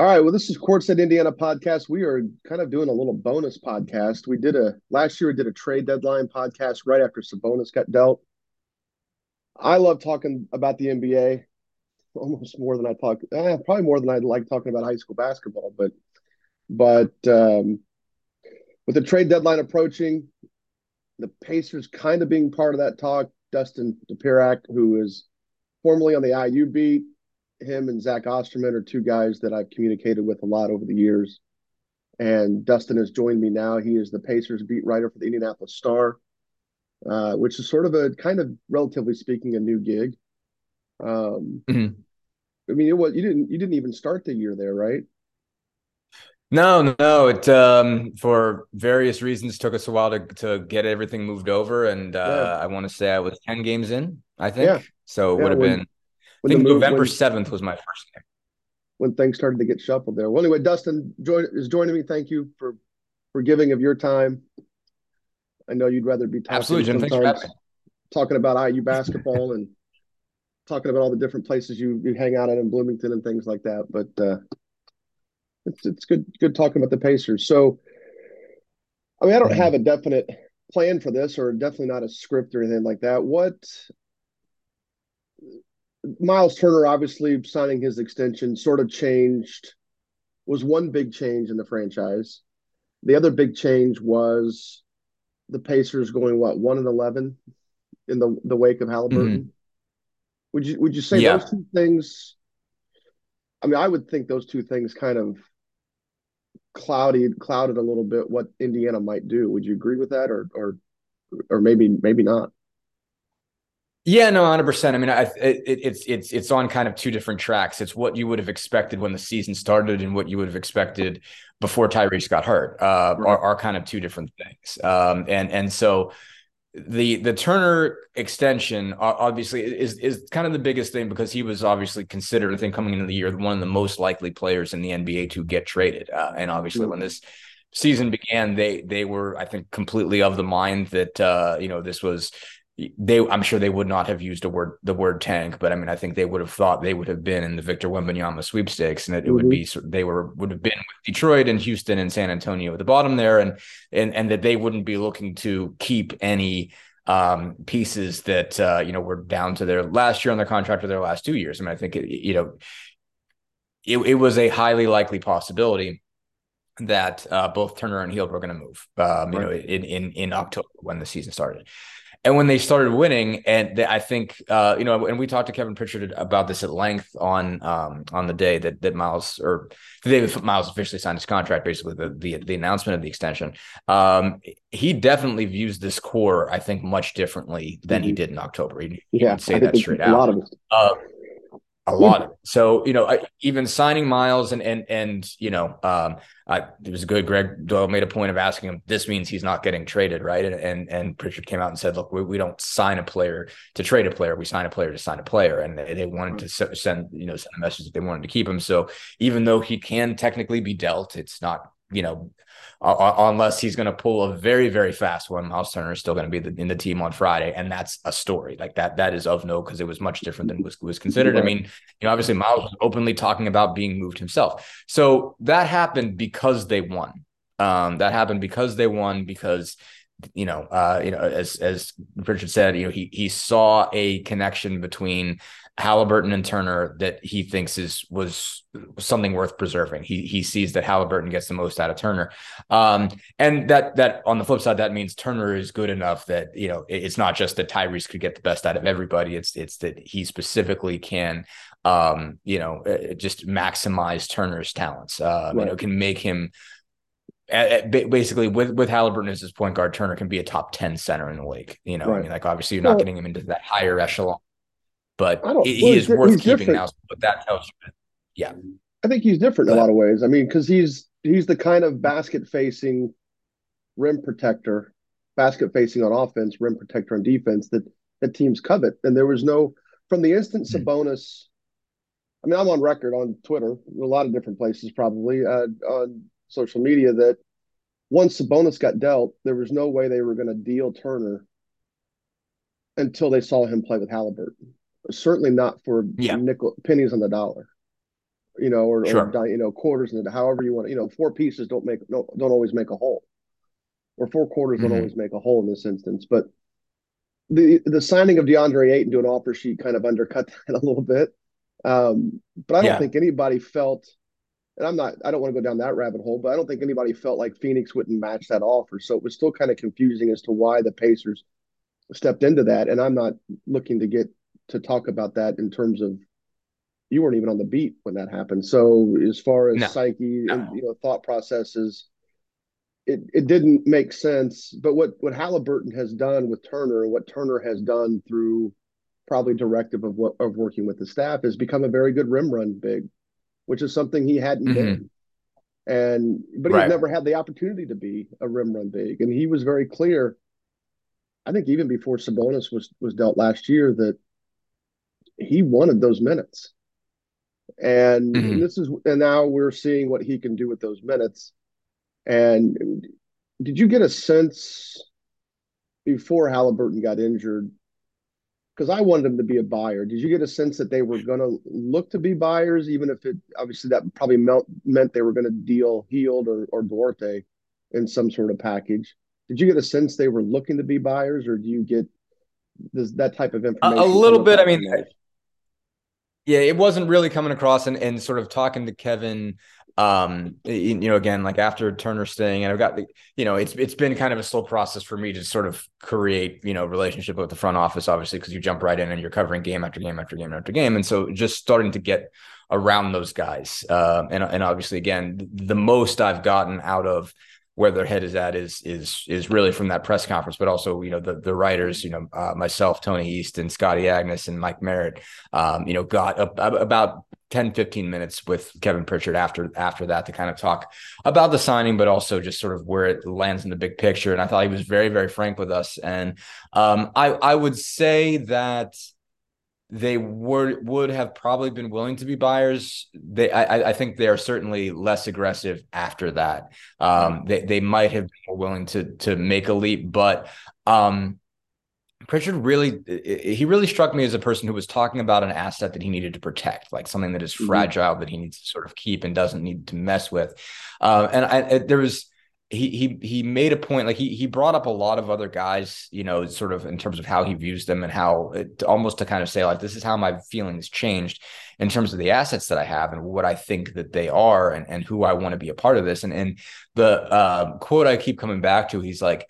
All right. Well, this is Courtside Indiana podcast. We are kind of doing a little bonus podcast. We did a last year. We did a trade deadline podcast right after Sabonis got dealt. I love talking about the NBA almost more than I talk. Eh, probably more than I like talking about high school basketball. But but um, with the trade deadline approaching, the Pacers kind of being part of that talk. Dustin Dopirak, who is formerly on the IU beat, him and Zach Osterman are two guys that I've communicated with a lot over the years. And Dustin has joined me now. He is the Pacers beat writer for the Indianapolis Star, uh, which is sort of a kind of relatively speaking a new gig. Um, mm-hmm. I mean, what you didn't you didn't even start the year there, right? No, no. It um, for various reasons took us a while to to get everything moved over, and uh, yeah. I want to say I was ten games in. I think yeah. so. It yeah, would have when, I think November seventh was my first game. When things started to get shuffled there. Well, anyway, Dustin join, is joining me. Thank you for for giving of your time. I know you'd rather be talking Absolutely, Jim. Thanks for having me. talking about IU basketball and talking about all the different places you you hang out at in Bloomington and things like that. But uh, it's it's good good talking about the Pacers. So, I mean, I don't have a definite plan for this, or definitely not a script or anything like that. What Miles Turner obviously signing his extension sort of changed was one big change in the franchise. The other big change was the Pacers going what one and eleven in the the wake of Halliburton. Mm-hmm. Would you would you say yeah. those two things? I mean, I would think those two things kind of clouded clouded a little bit what Indiana might do. Would you agree with that, or or or maybe maybe not? Yeah, no, hundred percent. I mean, I, it, it's it's it's on kind of two different tracks. It's what you would have expected when the season started, and what you would have expected before Tyrese got hurt. Uh, right. are, are kind of two different things. Um, and and so the the Turner extension obviously is is kind of the biggest thing because he was obviously considered, I think, coming into the year one of the most likely players in the NBA to get traded. Uh, and obviously, mm-hmm. when this season began, they they were, I think, completely of the mind that uh, you know this was they I'm sure they would not have used a word the word tank, but I mean I think they would have thought they would have been in the Victor Wembanyama sweepstakes, and it, mm-hmm. would be they were would have been with Detroit and Houston and San Antonio at the bottom there, and and and that they wouldn't be looking to keep any um, pieces that uh, you know were down to their last year on their contract or their last two years. I mean I think it, you know it, it was a highly likely possibility that uh, both Turner and Hield were going to move, um, you right. know, in in in October when the season started. And when they started winning, and they, I think uh, you know, and we talked to Kevin Pritchard about this at length on um, on the day that that Miles or the day that Miles officially signed his contract, basically the the, the announcement of the extension. Um, he definitely views this core, I think, much differently than mm-hmm. he did in October. He, yeah, say that straight out. A lot of it. Uh, a lot of it. So you know, I, even signing Miles and and and you know, um, I, it was good. Gregg Doyle made a point of asking him. This means he's not getting traded, right? And and and Pritchard came out and said, "Look, we, we don't sign a player to trade a player. We sign a player to sign a player." And they, they wanted to send you know send a message that they wanted to keep him. So even though he can technically be dealt, it's not you know uh, unless he's going to pull a very very fast one. Miles Turner is still going to be the, in the team on Friday, and that's a story like that. That is of note because it was much different than was was considered. I mean, you know, obviously Miles was openly talking about being moved himself, so that happened because they won. Um, that happened because they won because you know, uh, you know, as as Richard said, you know, he he saw a connection between Halliburton and Turner that he thinks is was something worth preserving. He he sees that Halliburton gets the most out of Turner, um, and that that on the flip side that means Turner is good enough that you know it's not just that Tyrese could get the best out of everybody. It's it's that he specifically can um, you know uh, just maximize Turner's talents. Um, right. You know can make him basically with with Halliburton as his point guard, Turner can be a top ten center in the league. You know, right. I mean, like obviously you're not well, getting him into that higher echelon but he well, is worth keeping different. now. But that tells you, yeah. I think he's different but, in a lot of ways. I mean, because he's he's the kind of basket facing rim protector, basket facing on offense, rim protector on defense that that teams covet. And there was no from the instant mm-hmm. Sabonis. I mean, I'm on record on Twitter, a lot of different places, probably uh, on social media, that once Sabonis got dealt, there was no way they were going to deal Turner until they saw him play with Halliburton certainly not for yeah. nickel pennies on the dollar. you know, or, sure. or you know quarters and however you want. to, You know, four pieces don't make no don't always make a whole, or four quarters mm-hmm. don't always make a whole in this instance. But the the signing of DeAndre Ayton to an offer sheet kind of undercut that a little bit. Um, but I don't yeah. think anybody felt, and I'm not, I don't want to go down that rabbit hole, but I don't think anybody felt like Phoenix wouldn't match that offer. So it was still kind of confusing as to why the Pacers stepped into that. And I'm not looking to get to talk about that in terms of you weren't even on the beat when that happened. So as far as no. psyche no. and you know thought processes, it, it didn't make sense. But what what Halliburton has done with Turner and what Turner has done through probably directive of what of working with the staff has become a very good rim run big, which is something he hadn't mm-hmm. been. And but right. he's never had the opportunity to be a rim run big. And he was very clear. I think even before Sabonis was was dealt last year that he wanted those minutes. And, mm-hmm. and this is and now we're seeing what he can do with those minutes. And did you get a sense before Halliburton got injured? Because I wanted him to be a buyer. Did you get a sense that they were going to look to be buyers, even if it obviously that probably meant, meant they were going to deal Hield or, or Duarte in some sort of package? Did you get a sense they were looking to be buyers, or do you get does that type of information? A, a little bit. I mean, yeah, it wasn't really coming across and, and sort of talking to Kevin um you know again like after turner's thing and i've got the you know it's it's been kind of a slow process for me to sort of create you know relationship with the front office obviously because you jump right in and you're covering game after game after game after game and so just starting to get around those guys uh, and and obviously again the most i've gotten out of where their head is at is is is really from that press conference, but also you know the the writers, you know uh, myself, Tony East, and Scotty Agness, and Mike Merritt, um, you know got a, a, about 10 15 minutes with Kevin Pritchard after after that to kind of talk about the signing but also just sort of where it lands in the big picture. And I thought he was very very frank with us. And um, I I would say that they were would have probably been willing to be buyers. They, I, I think they are certainly less aggressive after that. Um, they they might have been more willing to to make a leap, but um, Pritchard really he really struck me as a person who was talking about an asset that he needed to protect, like something that is mm-hmm. fragile that he needs to sort of keep and doesn't need to mess with. Uh, and I, there was he he he made a point like he he brought up a lot of other guys you know sort of in terms of how he views them and how it, almost to kind of say like this is how my feelings changed in terms of the assets that I have and what I think that they are and and who I want to be a part of this. And and the uh, quote I keep coming back to he's like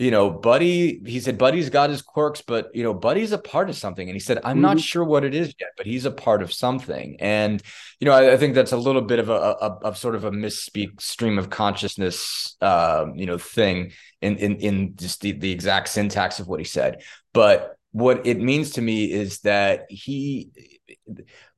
you know, Buddy, he said Buddy's got his quirks, but you know, Buddy's a part of something. And he said, I'm mm-hmm. not sure what it is yet, but he's a part of something. And you know, I, I think that's a little bit of a, a, of sort of a misspeak stream of consciousness, uh, you know, thing in in in just the, the exact syntax of what he said. But what it means to me is that he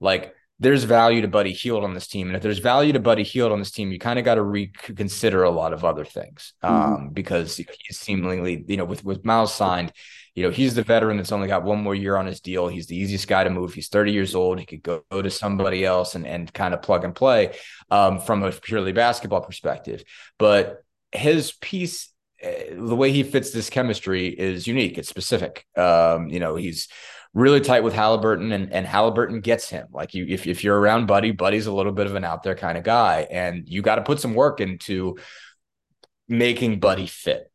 like there's value to Buddy Hield on this team. And if there's value to Buddy Hield on this team, you kind of got to reconsider a lot of other things mm-hmm. um, because he's seemingly, you know, with, with Miles signed, you know, he's the veteran that's only got one more year on his deal. He's the easiest guy to move. He's 30 years old. He could go, go to somebody else and, and kind of plug and play um, from a purely basketball perspective. But his piece, eh, the way he fits this chemistry is unique. It's specific. Um, you know, he's really tight with Halliburton and, and Halliburton gets him. Like you, if, if you're around Buddy, Buddy's a little bit of an out there kind of guy. And you got to put some work into making Buddy fit.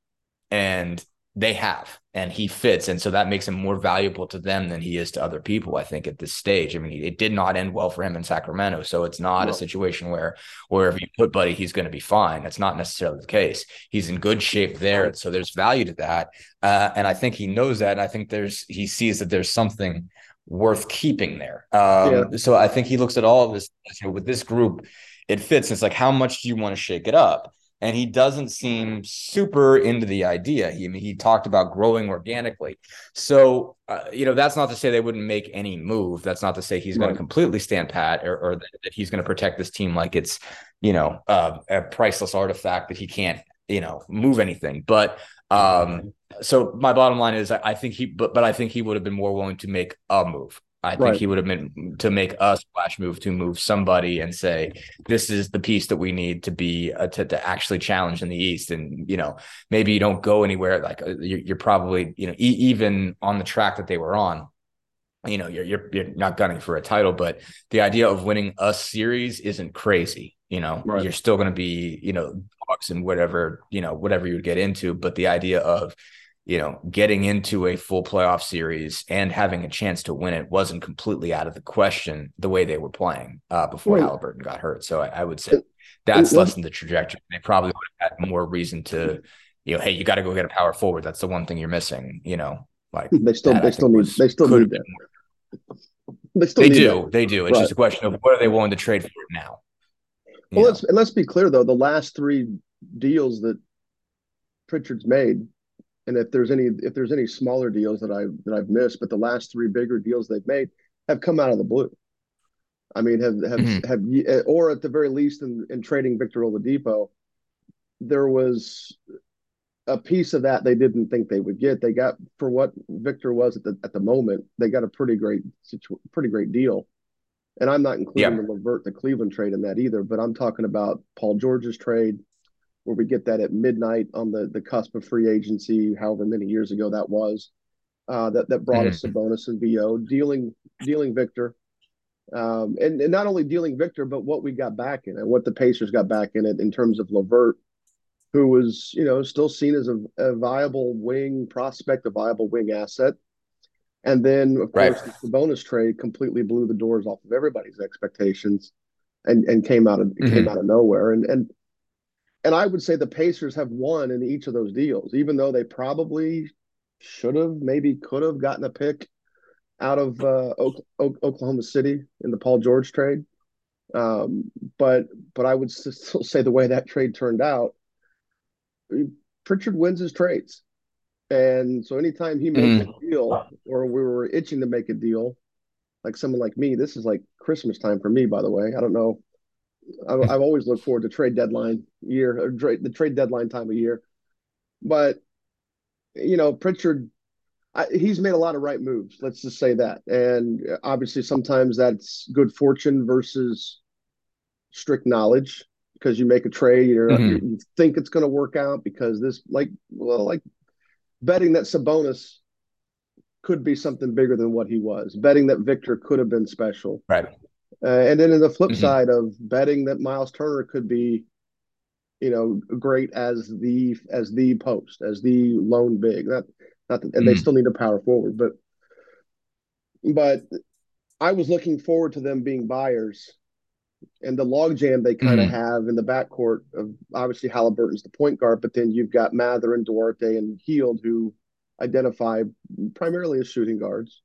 And they have and he fits and so that makes him more valuable to them than he is to other people i think at this stage. I mean it did not end well for him in sacramento so it's not no. a situation where wherever you put buddy he's going to be fine. That's not necessarily the case. He's in good shape there so there's value to that uh, and i think he knows that and i think there's he sees that there's something worth keeping there. Um, yeah. so i think he looks at all of this you know, with this group it fits. It's like how much do you want to shake it up and he doesn't seem super into the idea. He I mean, he talked about growing organically. So uh, you know that's not to say they wouldn't make any move. That's not to say he's right. going to completely stand pat or, or that, that, he's going to protect this team like it's you know uh, a priceless artifact that he can't you know move anything. But um, so my bottom line is I, I think he but but I think he would have been more willing to make a move. I think right. he would have meant to make a splash move to move somebody and say, this is the piece that we need to be uh, to, to actually challenge in the East. And, you know, maybe you don't go anywhere. Like uh, you're, you're, probably, you know, e- even on the track that they were on, you know, you're you're you're not gunning for a title, but the idea of winning a series isn't crazy. You know, right. you're still going to be, you know, bucks and whatever, you know, whatever you would get into. But the idea of, you know, getting into a full playoff series and having a chance to win it wasn't completely out of the question the way they were playing uh, before right. Halliburton got hurt. So I, I would say that's less than the trajectory. They probably would have had more reason to, you know, hey, you got to go get a power forward. That's the one thing you're missing. You know, like they still they still need they still need that. They still they do that. they do. It's right. just a question of what are they willing to trade for now. Well, let's and let's be clear though. The last three deals that Pritchard's made, and if there's any if there's any smaller deals that I that I've missed, but the last three bigger deals they've made have come out of the blue. I mean, have have mm-hmm. have or at the very least in, in trading Victor Oladipo, there was a piece of that they didn't think they would get. They got for what Victor was at the at the moment. They got a pretty great situ- pretty great deal. And I'm not including yeah. the LeVert the Cleveland trade in that either. But I'm talking about Paul George's trade, where we get that at midnight on the the cusp of free agency, however many years ago that was. Uh, that that brought mm-hmm. us Sabonis and VO dealing dealing Victor, um, and, and not only dealing Victor, but what we got back in it, what the Pacers got back in it in terms of LeVert, who was, you know, still seen as a, a viable wing prospect, a viable wing asset. And then, of right. course, Sabonis trade completely blew the doors off of everybody's expectations, and and came out of mm-hmm. came out of nowhere. And and and I would say the Pacers have won in each of those deals, even though they probably should have, maybe could have gotten a pick out of uh, Oklahoma City in the Paul George trade. Um, but but I would still say the way that trade turned out, Pritchard wins his trades. And so anytime he makes mm. a deal or we were itching to make a deal, like someone like me, this is like Christmas time for me, by the way. I don't know. I, have always looked forward to trade deadline year or trade, the trade deadline time of year. But, you know, Pritchard, I, he's made a lot of right moves. Let's just say that. And obviously, sometimes that's good fortune versus strict knowledge because you make a trade, you mm-hmm. you think it's going to work out because this, like, well, like betting that Sabonis could be something bigger than what he was, betting that Victor could have been special, right? Uh, and then in the flip mm-hmm. side of betting that Miles Turner could be, you know, great as the as the post, as the lone big. Not not that, and mm-hmm. they still need a power forward, but but I was looking forward to them being buyers and the logjam they kind of mm-hmm. have in the backcourt of obviously Halliburton's the point guard, but then you've got Mathurin and Duarte and Hield who identify primarily as shooting guards,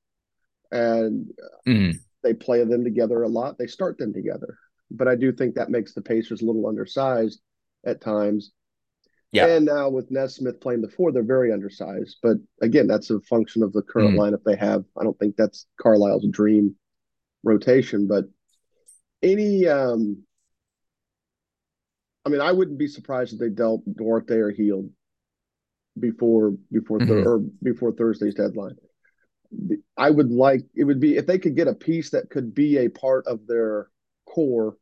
and mm-hmm. They play them together a lot. They start them together, but I do think that makes the Pacers a little undersized at times. Yeah. And now with Nesmith playing the four, they're very undersized. But again, that's a function of the current mm-hmm. lineup they have. I don't think that's Carlisle's dream rotation, but any um I mean, I wouldn't be surprised if they dealt Duarte or Hield before before mm-hmm. or before Thursday's deadline. I would like it would be if they could get a piece that could be a part of their core.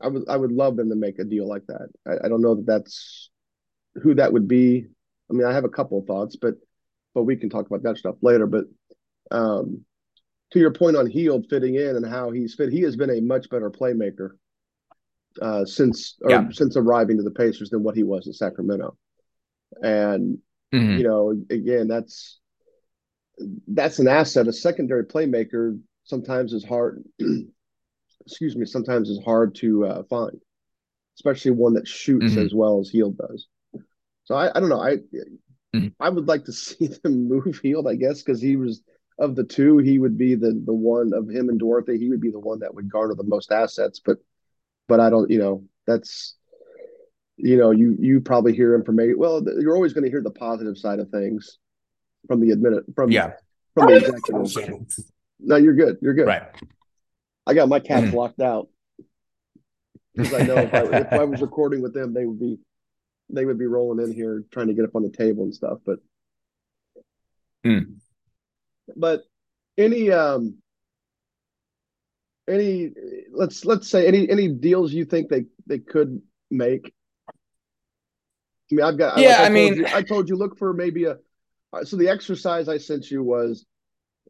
I would I would love them to make a deal like that. I, I don't know that that's who that would be. I mean, I have a couple of thoughts, but but we can talk about that stuff later. But um, to your point on Hield fitting in and how he's fit, he has been a much better playmaker uh, since yeah. since arriving to the Pacers than what he was in Sacramento. And mm-hmm. you know, again, that's that's an asset. A secondary playmaker sometimes is hard. excuse me. Sometimes is hard to uh, find, especially one that shoots mm-hmm. as well as Hield does. So I, I don't know. I mm-hmm. I would like to see them move Hield, I guess, because he was of the two, he would be the the one of him and Duarte. He would be the one that would garner the most assets. But but I don't, you know, that's you know, you you probably hear information. Well, you're always going to hear the positive side of things from the admin from yeah from the executives. No, you're good. You're good. Right. I got my cats mm. locked out because I know if I, if I was recording with them, they would be they would be rolling in here trying to get up on the table and stuff. But mm. But any um any let's let's say any any deals you think they they could make. I mean, I've got yeah. Like I, I mean, you, I told you look for maybe a. So the exercise I sent you was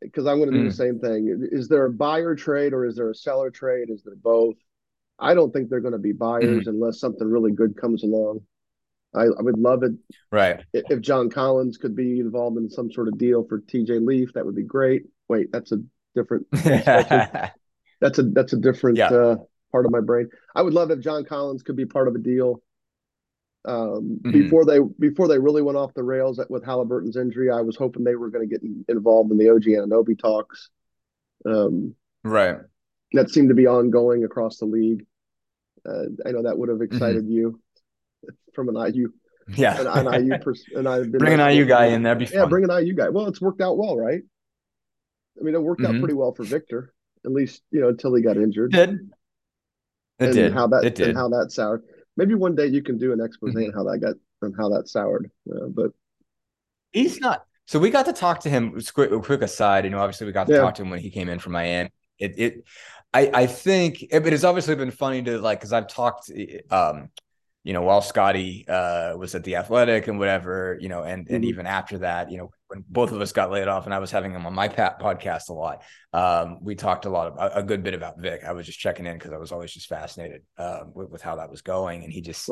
because I'm going to do mm. the same thing. Is there a buyer trade or is there a seller trade? Is there both? I don't think they're going to be buyers mm. unless something really good comes along. I, I, would love it. Right. If John Collins could be involved in some sort of deal for TJ Leaf, that would be great. Wait, that's a different. that's a that's a different yeah. uh, part of my brain. I would love if John Collins could be part of a deal. Um, mm-hmm. Before they before they really went off the rails with Halliburton's injury, I was hoping they were going to get involved in the OG Anunoby talks. Um, right. That seemed to be ongoing across the league. Uh, I know that would have mm-hmm. excited mm-hmm. you from an IU. Yeah, an, an IU. And I've been bring an IU guy in there. Be yeah, bring an IU guy. Well, it's worked out well, right? I mean, it worked mm-hmm. out pretty well for Victor, at least you know until he got injured. It did. It and did. How that it did. and how that soured. Maybe one day you can do an expose mm-hmm. on how that got and how that soured. Uh, but he's not. So we got to talk to him. Quick, quick aside, you know, obviously we got to yeah. talk to him when he came in from Miami. It, it, I, I think it, it has obviously been funny to like because I've talked, um, you know, while Scotty uh, was at the Athletic and whatever, you know, and mm-hmm. and even after that, you know, when both of us got laid off and I was having him on my podcast a lot, um, we talked a lot about a good bit about Vic. I was just checking in because I was always just fascinated uh, with, with, how that was going, and he just,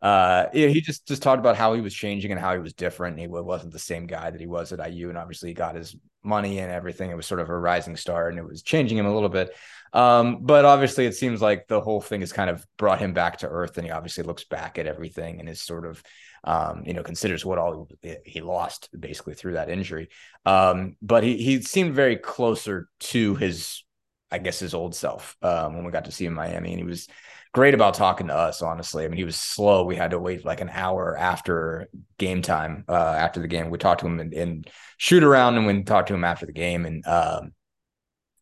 uh, yeah, he just just talked about how he was changing and how he was different. He wasn't the same guy that he was at IU, and obviously he got his money and everything. It was sort of a rising star, and it was changing him a little bit. Um, but obviously, it seems like the whole thing has kind of brought him back to earth, and he obviously looks back at everything and is sort of, um, you know, considers what all he lost basically through that injury. Um, but he he seemed very closer to his, I guess, his old self um, when we got to see him in Miami, and he was great about talking to us. Honestly, I mean, he was slow. We had to wait like an hour after game time, uh, after the game. We talked to him in shoot around, and we talked to him after the game, and um,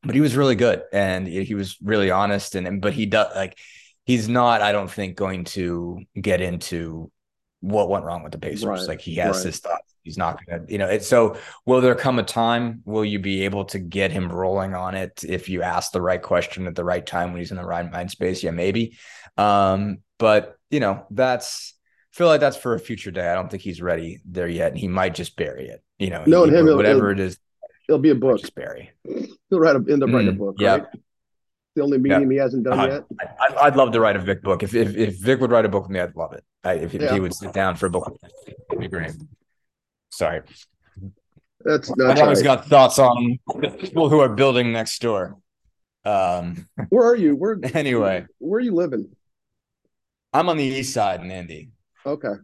but he was really good and he was really honest and, but he does like he's not i don't think going to get into what went wrong with the pacers right. like he has right. his thoughts he's not gonna you know it's so will there come a time will you be able to get him rolling on it if you ask the right question at the right time when he's in the right mind space yeah maybe um but you know that's I feel like that's for a future day. I don't think he's ready there yet. And he might just bury it. You know, no, he, him, whatever it is. It'll be a book. Bury. He'll write a, end up writing a mm, book. Yeah. Right? The only medium he hasn't done yet. I, would love to write a Vic book. If, if if Vic would write a book with me, I'd love it. I, if, if he would sit down for a book, it'd be great. Sorry. That's, that's I've always right. got thoughts on people who are building next door. Um, where are you? Where anyway? Where are you living? I'm on the east side in Indy. Okay,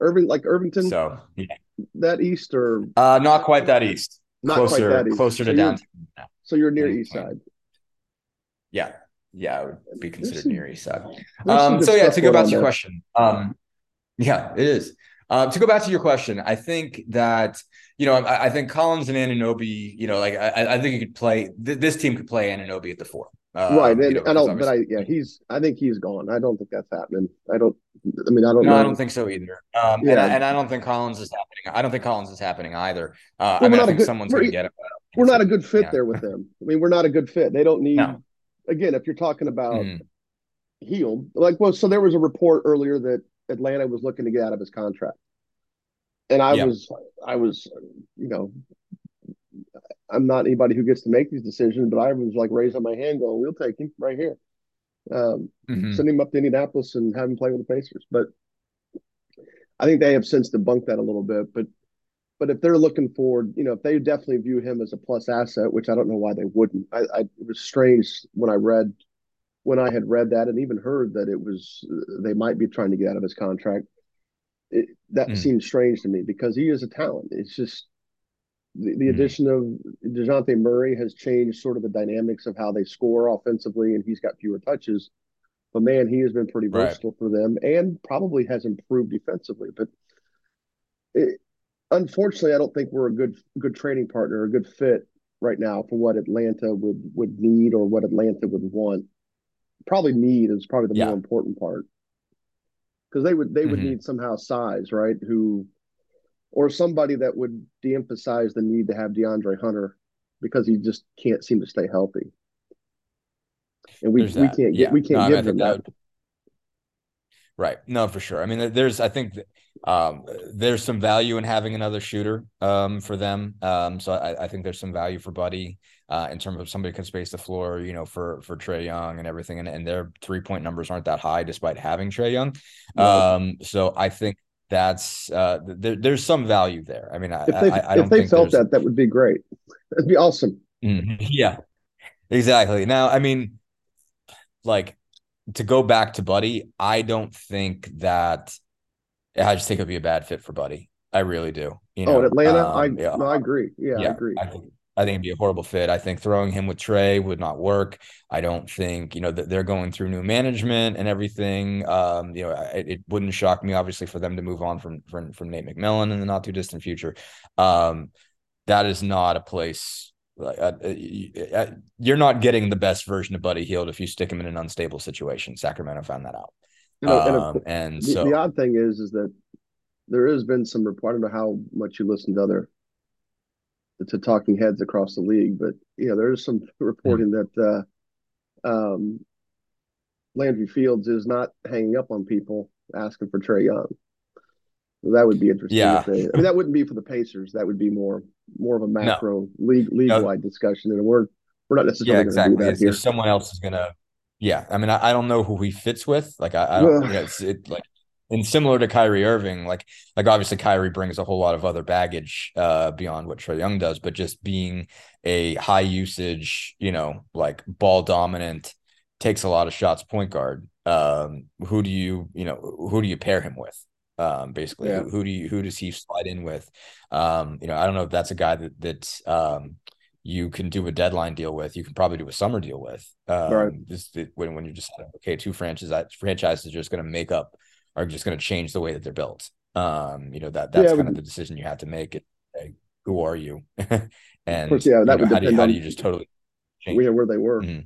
Irving, like Irvington. So yeah. that east or uh, not quite that east. Not closer, quite that closer so to downtown. So you're near east side. Yeah, yeah, I would be considered some, near east side. Um, so yeah, to go back to your there. question, um, yeah, it is. Um, to go back to your question, I think that you know, I, I think Collins and Anunoby, you know, like I, I think you could play. Th- this team could play Anunoby at the four. Uh, right, and, you know, I don't, but I yeah, he's. I think he's gone. I don't think that's happening. I don't. I mean, I don't. No, know. I don't think so either. Um, yeah. and, I, and I don't think Collins is happening. I don't think Collins is happening either. Uh, well, I mean, I think good, someone's going to get it. We're not a good fit yeah. there with them. I mean, we're not a good fit. They don't need. No. Again, if you're talking about mm. Hield, like well, so there was a report earlier that Atlanta was looking to get out of his contract, and I yep. was, I was, you know, I'm not anybody who gets to make these decisions, but I was like raising my hand, going, "We'll take him right here." Um, mm-hmm. Send him up to Indianapolis and have him play with the Pacers. But I think they have since debunked that a little bit. But but if they're looking for, you know, if they definitely view him as a plus asset, which I don't know why they wouldn't. I, I it was strange when I read when I had read that and even heard that it was they might be trying to get out of his contract. It, that mm. seems strange to me because he is a talent. It's just the, the mm addition of Dejounte Murray has changed sort of the dynamics of how they score offensively, and he's got fewer touches. But man, he has been pretty versatile right. for them, and probably has improved defensively. But it, unfortunately, I don't think we're a good good training partner, a good fit right now for what Atlanta would would need or what Atlanta would want. Probably need is probably the yeah. more important part because they would they mm-hmm. would need somehow size, right? Who or somebody that would de-emphasize the need to have DeAndre Hunter because he just can't seem to stay healthy. And we, we can't get yeah. we can't no, give him that. that. Right. No, for sure. I mean, there's, I think, um, there's some value in having another shooter um, for them. Um, so I, I, think there's some value for Buddy uh, in terms of somebody can space the floor, you know, for for Trae Young and everything. And, and their three point numbers aren't that high despite having Trae Young. Um, so I think that's uh, there, there's some value there. I mean, I, if they, I, I if they felt that, that would be great. That'd be awesome. Mm-hmm. Yeah, exactly. Now, I mean, like to go back to Buddy, I don't think that I just think it'd be a bad fit for Buddy. I really do. You know, oh, Atlanta, um, I yeah, no, I agree. Yeah, yeah, I agree. I think I think it'd be a horrible fit. I think throwing him with Trae would not work. I don't think you know that they're going through new management and everything. Um, you know, it, it, wouldn't shock me obviously for them to move on from from, from Nate McMillan in the not too distant future. Um, that is not a place like uh, uh, uh, you're not getting the best version of Buddy Hield if you stick him in an unstable situation. Sacramento found that out. You know, um, and, and the, so the odd thing is, is that there has been some report. I don't know how much you listen to other to talking heads across the league, but you know, there's some reporting that uh, um, Landry Fields is not hanging up on people asking for Trae Young. That would be interesting. Yeah. I mean, that wouldn't be for the Pacers. That would be more more of a macro no. league league wide no. discussion, and we're we're not necessarily yeah exactly. If, if, someone else is gonna, yeah, I mean, I, I, don't know who he fits with. Like, I, I don't. yeah, it's it like. And similar to Kyrie Irving, like like obviously Kyrie brings a whole lot of other baggage uh, beyond what Trae Young does, but just being a high usage, you know, like ball dominant, takes a lot of shots point guard. Um, who do you, you know, who do you pair him with? um, basically. Yeah. Who, who, do you who does he slide in with? Um, you know, I don't know if that's a guy that that um, you can do a deadline deal with. You can probably do a summer deal with. Um, right. Just when when you're just okay, two franchises franchises are just going to make up are just going to change the way that they're built. Um, you know that that's yeah, kind of the decision you have to make. It, hey, who are you? and course, yeah, that would know, how, do you, how do you just totally change where, where they were mm-hmm.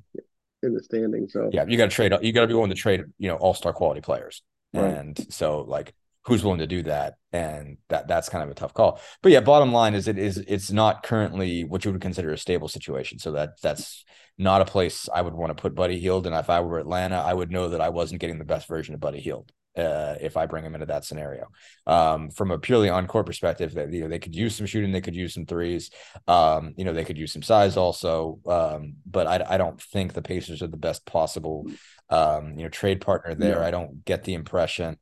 in the standing? So yeah, you got to trade. You got to be willing to trade. You know, all star quality players. Right. And so like who's willing to do that and that that's kind of a tough call but yeah bottom line is it is it's not currently what you would consider a stable situation so that that's not a place i would want to put buddy hield and if i were atlanta i would know that i wasn't getting the best version of buddy hield uh, if I bring him into that scenario. Um, from a purely on court perspective, that you know they could use some shooting, they could use some threes. Um, you know they could use some size also. Um, but I, I don't think the Pacers are the best possible um, you know trade partner there. I don't get the impression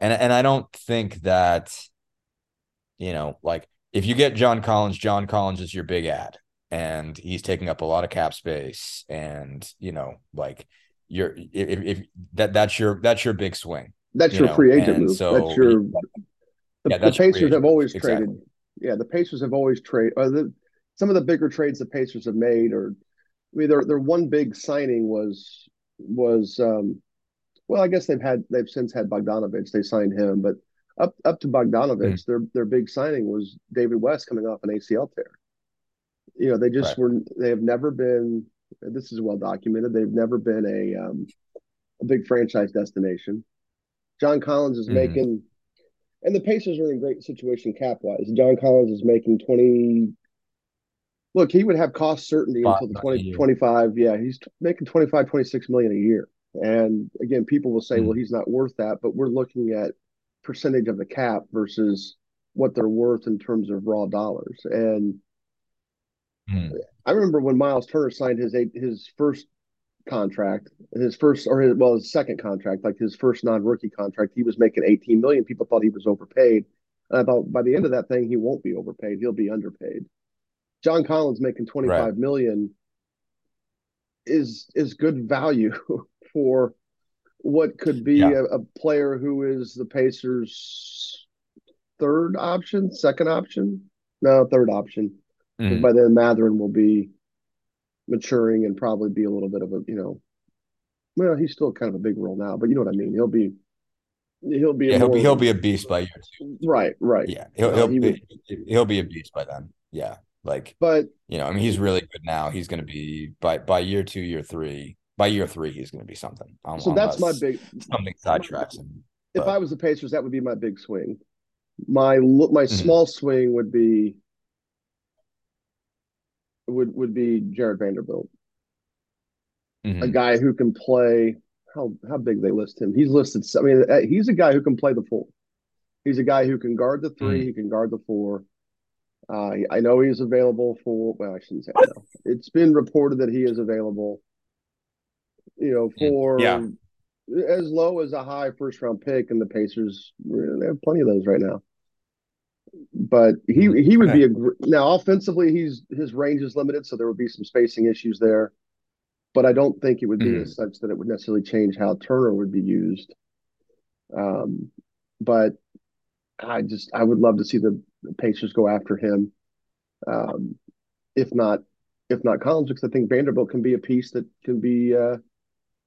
and and I don't think that, you know, like if you get John Collins, John Collins is your big ad, and he's taking up a lot of cap space, and you know, like you're if, if that that's your that's your big swing. That's you your know? free agent move. So that's your. The, yeah, the Pacers have always exactly. traded. Yeah, the Pacers have always traded. Uh, the, some of the bigger trades the Pacers have made, or I mean, their their one big signing was was um, well, I guess they've had they've since had Bogdanovic. They signed him, but up up to Bogdanovic, mm their their big signing was David West coming off an ACL tear. You know, they just right. were. They have never been. This is well documented. They've never been a um, a big franchise destination. John Collins is mm making, and the Pacers are in a great situation cap wise. John Collins is making twenty. Look, he would have cost certainty Five until the 20, 25. Yeah, he's making 25, 26 million a year. And again, people will say, mm-hmm. well, he's not worth that, but we're looking at percentage of the cap versus what they're worth in terms of raw dollars. And mm-hmm. I remember when Miles Turner signed his his first contract, his first or his well, his second contract, like his first non-rookie contract, he was making 18 million. People thought he was overpaid. And I thought by the end of that thing, he won't be overpaid. He'll be underpaid. John Collins making twenty-five right. million is is good value for what could be yeah. a, a, player who is the Pacers' third option, second option, no, third option. Mm-hmm. By then, Mathurin will be maturing and probably be a little bit of a you know, well, he's still kind of a big role now, but you know what I mean. He'll be he'll be yeah, he'll be he'll be a beast by year two. Right, right. Yeah, he'll he'll, he be, he'll be a beast by then. Yeah, like but you know, I mean, he's really good now. He's going to be by by year two, year three by year three, he's going to be something. so that's my big something sidetracks him. If I was the Pacers, that would be my big swing. My my mm-hmm. small swing would be would would be Jarred Vanderbilt, mm-hmm. a guy who can play how how big they list him. He's listed. I mean, uh, he's a guy who can play the four. He's a guy who can guard the three. Mm. He can guard the four. Uh, I know he's available for. Well, I shouldn't say that. It's been reported that he is available. You know, for yeah. as low as a high first round pick, and the Pacers they have plenty of those right now. But he mm. he would be a now offensively. He's his range is limited, so there would be some spacing issues there. But I don't think it would be mm. as such that it would necessarily change how Turner would be used. Um, but I just I would love to see the, the Pacers go after him. Um, if not, if not Collins, because I think Vanderbilt can be a piece that can be uh,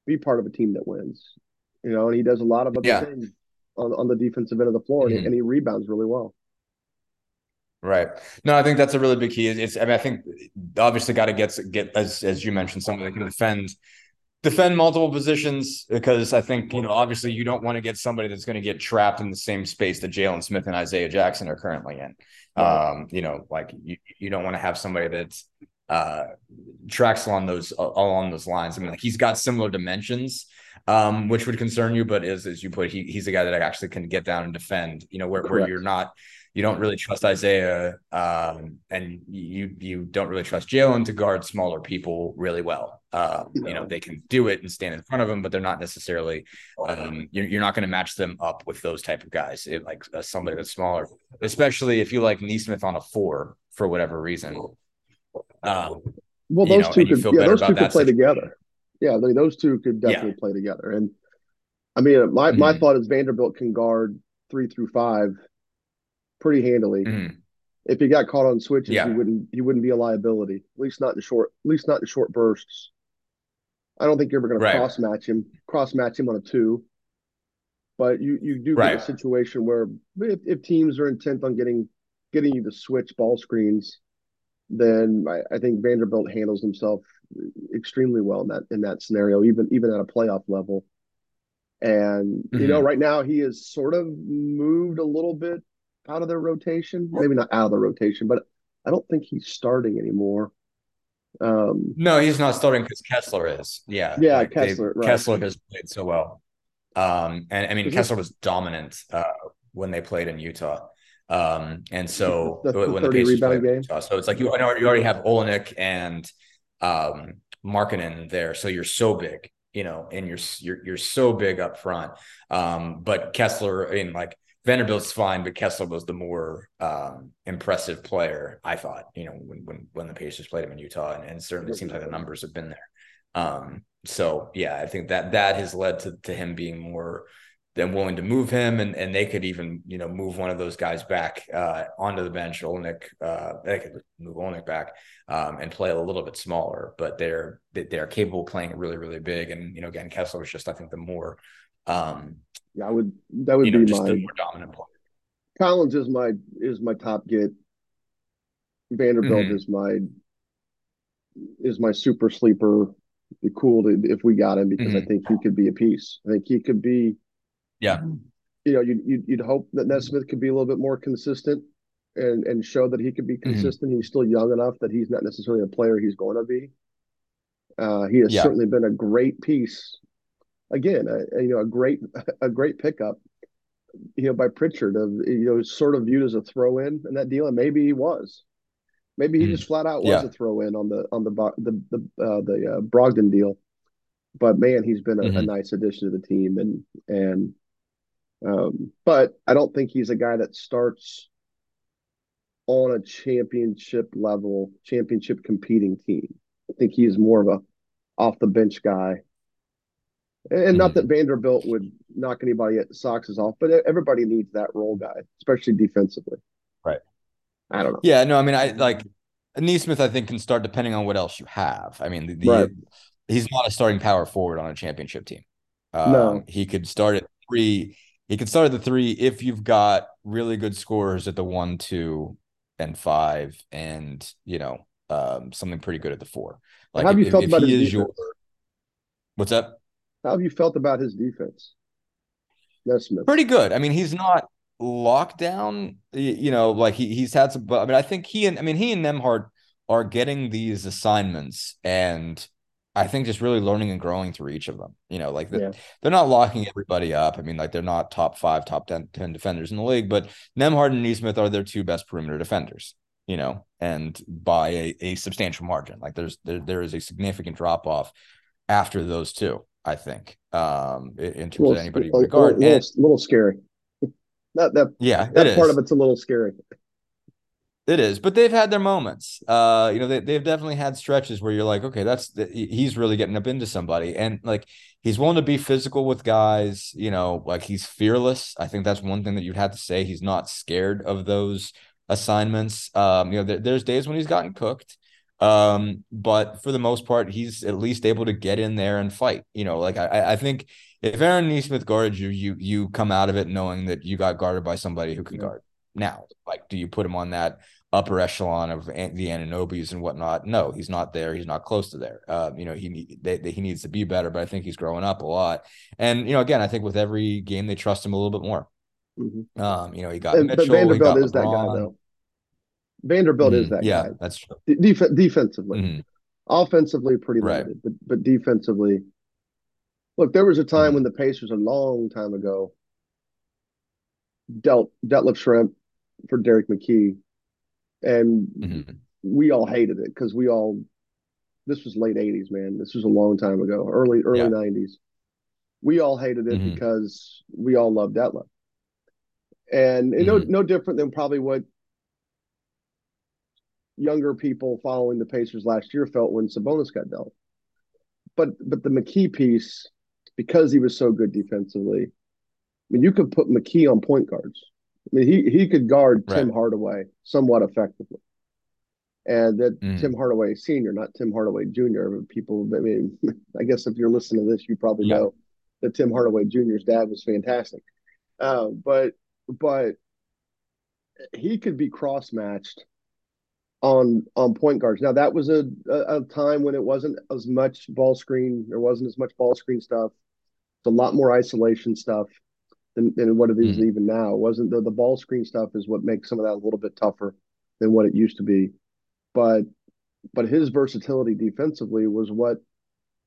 be part of a team that wins. You know, and he does a lot of other yeah. things on on the defensive end of the floor, mm-hmm. and, and he rebounds really well. Right. No, I think that's a really big key. It's, I mean, I think obviously got to get get as as you mentioned, somebody that can defend defend multiple positions because I think, you know, obviously you don't want to get somebody that's going to get trapped in the same space that Jalen Smith and Isaiah Jackson are currently in. Um, you know, like you, you don't want to have somebody that's uh tracks along those along those lines. I mean, like he's got similar dimensions, um, which would concern you, but as as you put, he he's a guy that actually can get down and defend, you know, where, where you're not you don't really trust Isaiah, um, and you you don't really trust Jalen to guard smaller people really well. No. You know they can do it and stand in front of them, but they're not necessarily. Um, you're, you're not going to match them up with those type of guys. It, like uh, somebody that's smaller, especially if you like Nesmith on a four for whatever reason. Um, well, those know, two could yeah, those two could play together. Yeah, they, those two could definitely yeah. play together. And I mean, my mm-hmm. my thought is Vanderbilt can guard three through five pretty handily. Mm-hmm. If he got caught on switches, yeah. he wouldn't he wouldn't be a liability. At least not in short at least not in short bursts. I don't think you're ever going right. to cross match him cross match him on a two. But you you do right. get a situation where if, if teams are intent on getting getting you to switch ball screens, then I, I, think Vanderbilt handles himself extremely well in that in that scenario, even even at a playoff level. And mm-hmm. you know, mm-hmm. right now he has sort of moved a little bit out of their rotation. Maybe not out of the rotation, but I don't think he's starting anymore. Um, no, he's not starting because Kessler is. Yeah, yeah, like Kessler. Right. Kessler has played so well, um, and I mean is Kessler was dominant uh, when they played in Utah. Um, and so when the Pacers played Utah, so it's like you, you already have Olynyk and um, Markkanen there, so you're so big, you know, and you're you're you're so big up front. Um, but Kessler, in like Vanderbilt's fine, but Kessler was the more um, impressive player, I thought, you know, when, when, when the Pacers played him in Utah. And, and certainly seems like the numbers have been there. Um, so yeah, I think that that has led to, to him being more than willing to move him. And, and they could even, you know, move one of those guys back uh, onto the bench, Olynyk, uh, they could move Olynyk back um, and play a little bit smaller, but they're, they're capable of playing really, really big. And, you know, again, Kessler was just, I think the more, um, yeah, I would. That would be know, my more dominant player. Collins is my is my top get. Vanderbilt mm-hmm. is my is my super sleeper. Be cool to, if we got him because mm-hmm. I think he could be a piece. I think he could be. Yeah. You know, you'd, you'd, you'd hope that Nesmith could be a little bit more consistent and and show that he could be mm-hmm. consistent. Mm-hmm. He's still young enough that he's not necessarily a player he's going to be. Uh, he has yeah. certainly been a great piece again, a, you know, a great a great pickup, you know, by Pritchard of you know, sort of viewed as a throw in in that deal, and maybe he was, maybe he mm. just flat out was yeah. a throw in on the on the the the uh, the uh, Brogdon deal, but man, he's been a, mm-hmm. a, nice addition to the team, and and um, but I don't think he's a guy that starts on a championship level, championship competing team. I think he's more of a off the bench guy and not that Vanderbilt would knock anybody at socks is off, but everybody needs that role guy, especially defensively. Right. I don't know. Yeah, no, I mean, I like Nesmith, I think, can start depending on what else you have. I mean, the, the right. he's not a starting power forward on a championship team. Um, no. He could start at three. He could start at the three if you've got really good scorers at the one, two, and five, and, you know, um, something pretty good at the four. Like, How have if, you felt about his defense? Your, what's up? How have you felt about his defense? Nesmith. Pretty good. I mean, he's not locked down. You know, like he he's had some. But I mean, I think he and I mean he and Nembhard are getting these assignments, and I think just really learning and growing through each of them. You know, like the, yeah. they're not locking everybody up. I mean, like they're not top five, top 10, 10 defenders in the league, but Nembhard and Nesmith are their two best perimeter defenders, you know, and by a, a substantial margin. Like there's there, there is a significant drop off after those two, I think, um, in terms little, of anybody a, guard. A little, and, little scary. that, that, yeah, that part of it's a little scary. It is, but they've had their moments. Uh, you know, they they've definitely had stretches where you're like, okay, that's he's really getting up into somebody, and like he's willing to be physical with guys. You know, like he's fearless. I think that's one thing that you'd have to say. He's not scared of those assignments. Um, you know, there, there's days when he's gotten cooked, um, but for the most part, he's at least able to get in there and fight. You know, like I I think if Aaron Nesmith guarded you, you you come out of it knowing that you got guarded by somebody who can guard now. Like, do you put him on that upper echelon of the Anunobys and whatnot? No, he's not there. He's not close to there. Uh, you know, he they, they, he needs to be better, but I think he's growing up a lot. And you know, again, I think with every game they trust him a little bit more. Mm-hmm. Um, you know, he got and, Mitchell. Vanderbilt is that guy though. Vanderbilt mm-hmm. is that yeah, guy. that's true. Def- defensively, mm-hmm. offensively, pretty limited, right. but but defensively. Look, there was a time mm-hmm. when the Pacers, a long time ago, dealt Detlef Schrempf for Derrick McKey, and mm-hmm. we all hated it because we all. This was late '80s, man. This was a long time ago, early early yeah. '90s. We all hated it mm-hmm. because we all loved Detlef, and, and no mm-hmm. no different than probably what younger people following the Pacers last year felt when Sabonis got dealt. But but the McKey piece, because he was so good defensively, I mean, you could put McKey on point guards. I mean, he he could guard right. Tim Hardaway somewhat effectively, and that mm. Tim Hardaway Senior, not Tim Hardaway Junior. People, I mean, I guess if you're listening to this, you probably yeah. know that Tim Hardaway Junior's dad was fantastic, uh, but but he could be cross matched on on point guards. Now that was a, a, a time when it wasn't as much ball screen. There wasn't as much ball screen stuff. It's a lot more isolation stuff than, than what it is mm. even now. It wasn't the, the ball screen stuff is what makes some of that a little bit tougher than what it used to be. But but his versatility defensively was what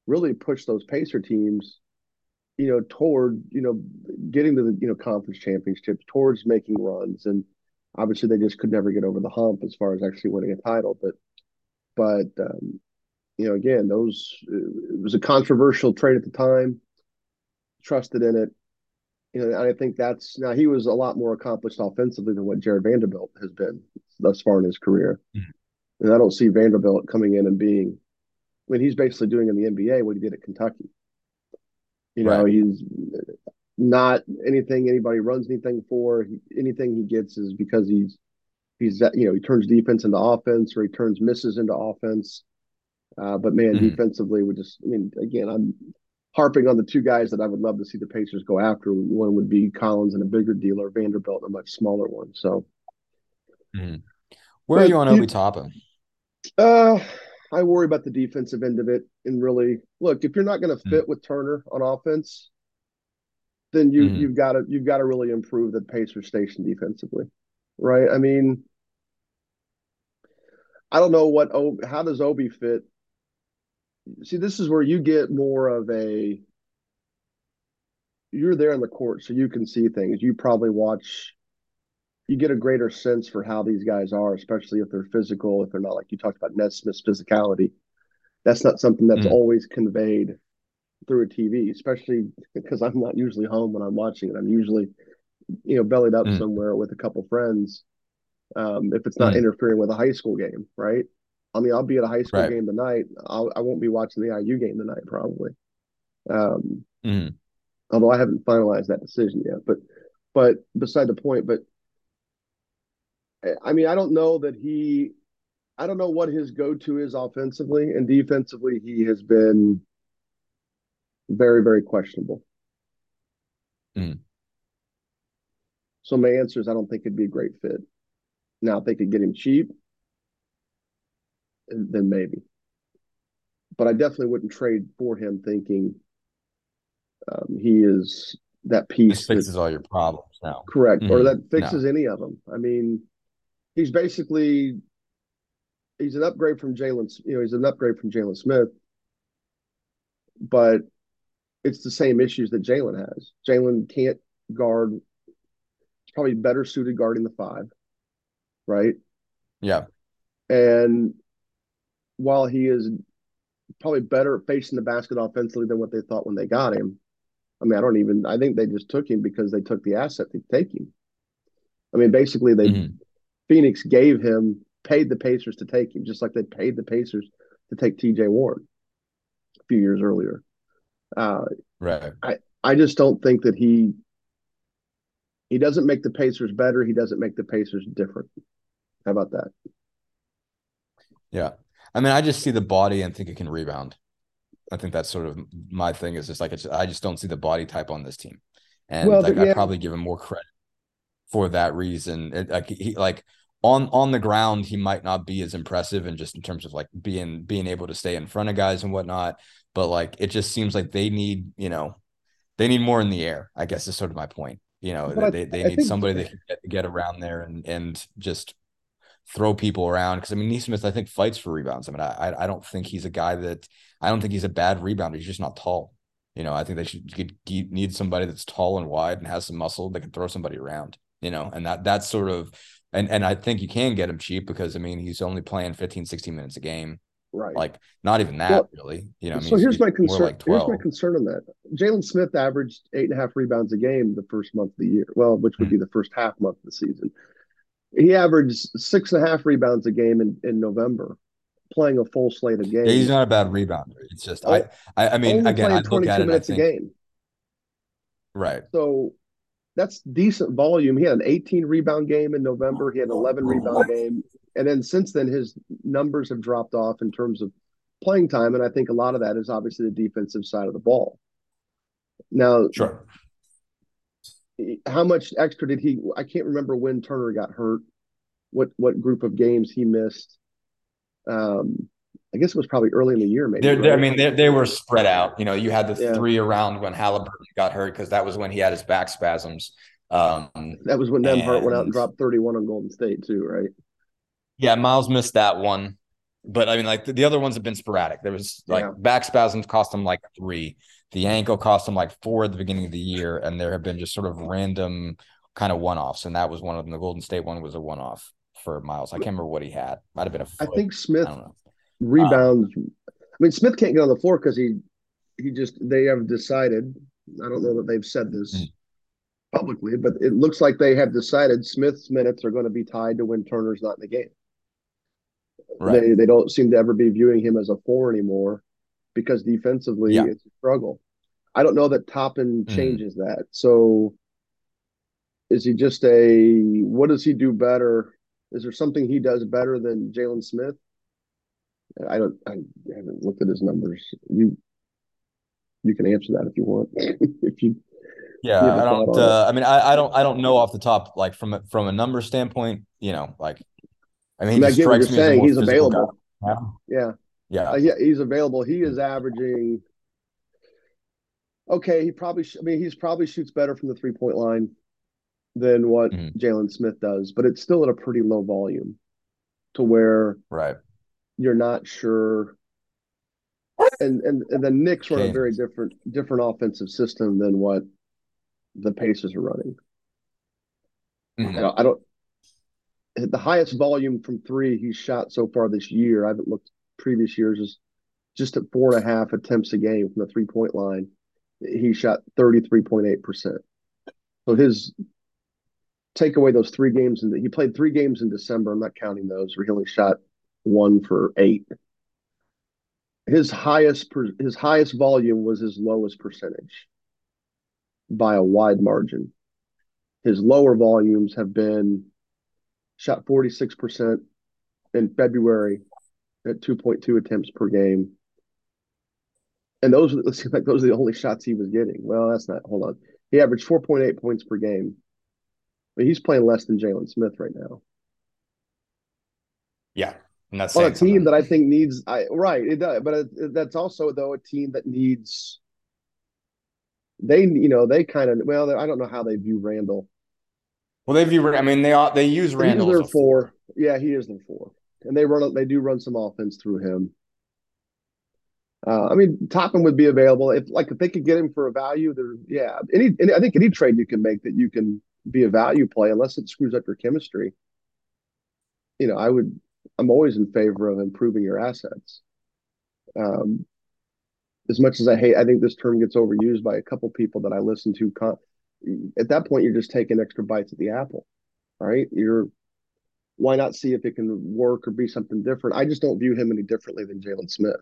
really pushed those Pacer teams, you know, toward, you know, getting to the, you know, conference championships, towards making runs. And obviously they just could never get over the hump as far as actually winning a title. But but um, you know, again, those it was a controversial trade at the time. Trusted in it, you know, I think that's now he was a lot more accomplished offensively than what Jarred Vanderbilt has been thus far in his career. Mm-hmm. And I don't see Vanderbilt coming in and being, I mean, he's basically doing in the NBA what he did at Kentucky. You know, right. he's not anything anybody runs anything for. He, anything he gets is because he's he's you know he turns defense into offense or he turns misses into offense. Uh, but man, mm-hmm. defensively, we just I mean, again, I'm harping on the two guys that I would love to see the Pacers go after. One would be Collins and a bigger deal, or Vanderbilt and a much smaller one. So, mm-hmm. where are you on Obi Toppin? Uh, I worry about the defensive end of it. And really, look, if you're not going to fit mm-hmm. with Turner on offense, then you mm-hmm. you've got to you've got to really improve the Pacers station defensively, right? I mean, I don't know what how does Obi fit see this is where you get more of a you're there in the court so you can see things you probably watch you get a greater sense for how these guys are especially if they're physical if they're not like you talked about Nesmith's physicality that's not something that's mm. always conveyed through a TV especially because I'm not usually home when I'm watching it I'm usually you know bellied up mm. somewhere with a couple friends um, if it's not mm. interfering with a high school game right I mean, I'll be at a high school right. game tonight. I'll, I will not be watching the IU game tonight, probably. Um, mm. Although I haven't finalized that decision yet, but but beside the point. But I mean, I don't know that he. I don't know what his go-to is offensively and defensively. He has been very, very questionable. Mm. So my answer is I don't think it'd be a great fit. Now, if they could get him cheap, then maybe. But I definitely wouldn't trade for him thinking um, he is that piece. This fixes that, all your problems now. Correct. Mm-hmm. Or that fixes no. any of them. I mean, he's basically he's an upgrade from Jalen, you know, he's an upgrade from Jalen Smith. but it's the same issues that Jalen has. Jalen can't guard. Probably better suited guarding the five, right? Yeah. And while he is probably better at facing the basket offensively than what they thought when they got him, I mean, I don't even. I think they just took him because they took the asset to take him. I mean, basically, they mm-hmm. Phoenix gave him paid the Pacers to take him, just like they paid the Pacers to take T.J. Warren a few years earlier. Uh, right. I I just don't think that he he doesn't make the Pacers better. He doesn't make the Pacers different. How about that? Yeah. I mean, I just see the body and think it can rebound. I think that's sort of my thing is just like it's, I just don't see the body type on this team. And well, like, yeah. I probably give him more credit for that reason. It, like he like on on the ground, he might not be as impressive and just in terms of like being being able to stay in front of guys and whatnot. But like it just seems like they need, you know, they need more in the air, I guess is sort of my point. You know, but they, they need somebody that can get, get around there and and just throw people around. Because I mean, Nesmith, I think fights for rebounds. I mean, I I don't think he's a guy that I don't think he's a bad rebounder. He's just not tall. You know, I think they should need somebody that's tall and wide and has some muscle that can throw somebody around you know, and that that's sort of and and I think you can get him cheap because I mean he's only playing 15, 16 minutes a game. Right. Like not even that well, really. You know, I mean, so here's my concern. Like here's my concern on that. Jalen Smith averaged eight and a half rebounds a game the first month of the year. Well, which would mm-hmm. be the first half month of the season. He averaged six and a half rebounds a game in, in November, playing a full slate of games. Yeah, he's not a bad rebounder. It's just I, I I mean again I look at it. Minutes think, a game. Right. So that's decent volume. He had an 18 rebound game in November. He had an 11 rebound game, and then since then his numbers have dropped off in terms of playing time. And I think a lot of that is obviously the defensive side of the ball. Now, sure. How much extra did he? I can't remember when Turner got hurt. What what group of games he missed? Um, I guess it was probably early in the year, maybe. They're, they're, I mean, they they were spread out. You know, you had the yeah. three around when Halliburton got hurt because that was when he had his back spasms. Um, that was when Nembhard went out and dropped 31 on Golden State, too, right? Yeah, Miles missed that one. But I mean, like the, the other ones have been sporadic. There was like yeah. back spasms cost him like three. The ankle cost him like four at the beginning of the year. And there have been just sort of random kind of one offs. And that was one of them. The Golden State one was a one off for Miles. I can't remember what he had. Might have been a foot. I think Smith I rebounds. Um, I mean, Smith can't get on the floor because he he just they have decided. I don't know that they've said this mm. publicly, but it looks like they have decided Smith's minutes are going to be tied to when Turner's not in the game. Right. They they don't seem to ever be viewing him as a four anymore because defensively yeah. it's a struggle. I don't know that Toppin mm. changes that. So is he just a what does he do better? Is there something he does better than Jalen Smith? I don't. I haven't looked at his numbers. You you can answer that if you want. if you yeah, I don't. Uh, I mean, I, I don't. I don't know off the top, like from a, from a number standpoint. You know, like I mean, I, get what you're saying. He's available. Guy. Yeah, yeah, uh, yeah. He's available. He is averaging. Okay, he probably. Sh- I mean, he's probably shoots better from the three point line than what mm-hmm. Jalen Smith does, but it's still at a pretty low volume, to where right you're not sure. And and, and the Knicks run a very different different offensive system than what the Pacers are running. Mm-hmm. I don't the highest volume from three he's shot so far this year. I haven't looked previous years is just at four and a half attempts a game from the three point line. He shot 33.8%. So his take away those three games and he played three games in December. I'm not counting those where he only shot one for eight. His highest his highest volume was his lowest percentage by a wide margin. His lower volumes have been shot 46% in February at 2.2 attempts per game. And those it like those are the only shots he was getting. Well, that's not hold on. He averaged 4.8 points per game. But he's playing less than Jalen Smith right now. Yeah. That's on a team that I think needs I right it does, but it, that's also though a team that needs they you know they kind of well I don't know how they view Randle. Well, they view I mean they all they use Randle. He's their four. Yeah, he is their four, and they run they do run some offense through him. Uh, I mean, Toppin would be available if, like, if they could get him for a value. There, yeah. Any, any, I think any trade you can make that you can be a value play, unless it screws up your chemistry. You know, I would. I'm always in favor of improving your assets. Um, as much as I hate, I think this term gets overused by a couple people that I listen to. At that point, you're just taking extra bites at the apple, right? You're why not see if it can work or be something different? I just don't view him any differently than Jalen Smith.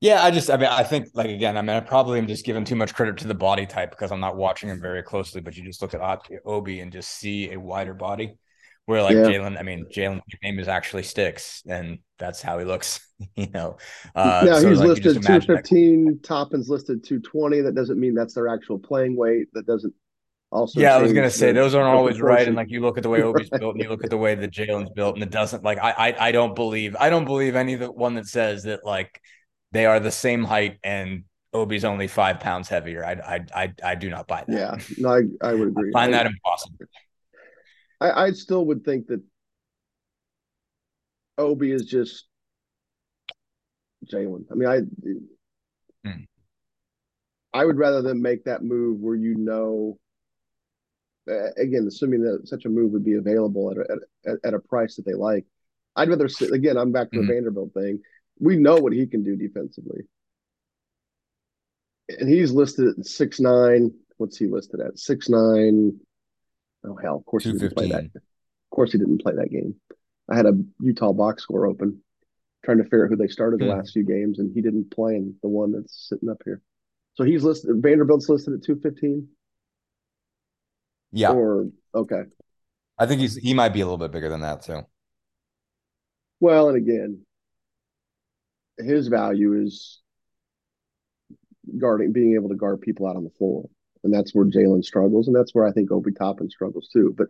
Yeah, I just, I mean, I think, like, again, I mean, I probably am just giving too much credit to the body type because I'm not watching him very closely, but you just look at Obi and just see a wider body where, like, yeah. Jalen, I mean, Jalen's name is actually Sticks, and that's how he looks, you know. Uh, so he's like, listed 215, Toppin's listed 220. That doesn't mean that's their actual playing weight. That doesn't also yeah i was gonna say those aren't always right and like you look at the way obi's built and you look at the way that jalen's built and it doesn't like I, I i don't believe i don't believe any of the one that says that like they are the same height and obi's only five pounds heavier i i i, I do not buy that yeah no i, I would agree I find I, that impossible I, I still would think that obi is just jalen i mean i hmm. I would rather than make that move where you know again, assuming that such a move would be available at a, at, at a price that they like, I'd rather sit again. I'm back to mm-hmm. the Vanderbilt thing. We know what he can do defensively, and he's listed at six nine. What's he listed at? Six nine. Oh hell! Of course he didn't play that. Of course he didn't play that game. I had a Utah box score open, trying to figure out who they started the mm. last few games, and he didn't play in the one that's sitting up here. So he's listed. Vanderbilt's listed at two fifteen. Yeah. Or okay. I think he's he might be a little bit bigger than that too. Well, and again, his value is guarding, being able to guard people out on the floor, and that's where Jalen struggles, and that's where I think Obi Toppin struggles too. But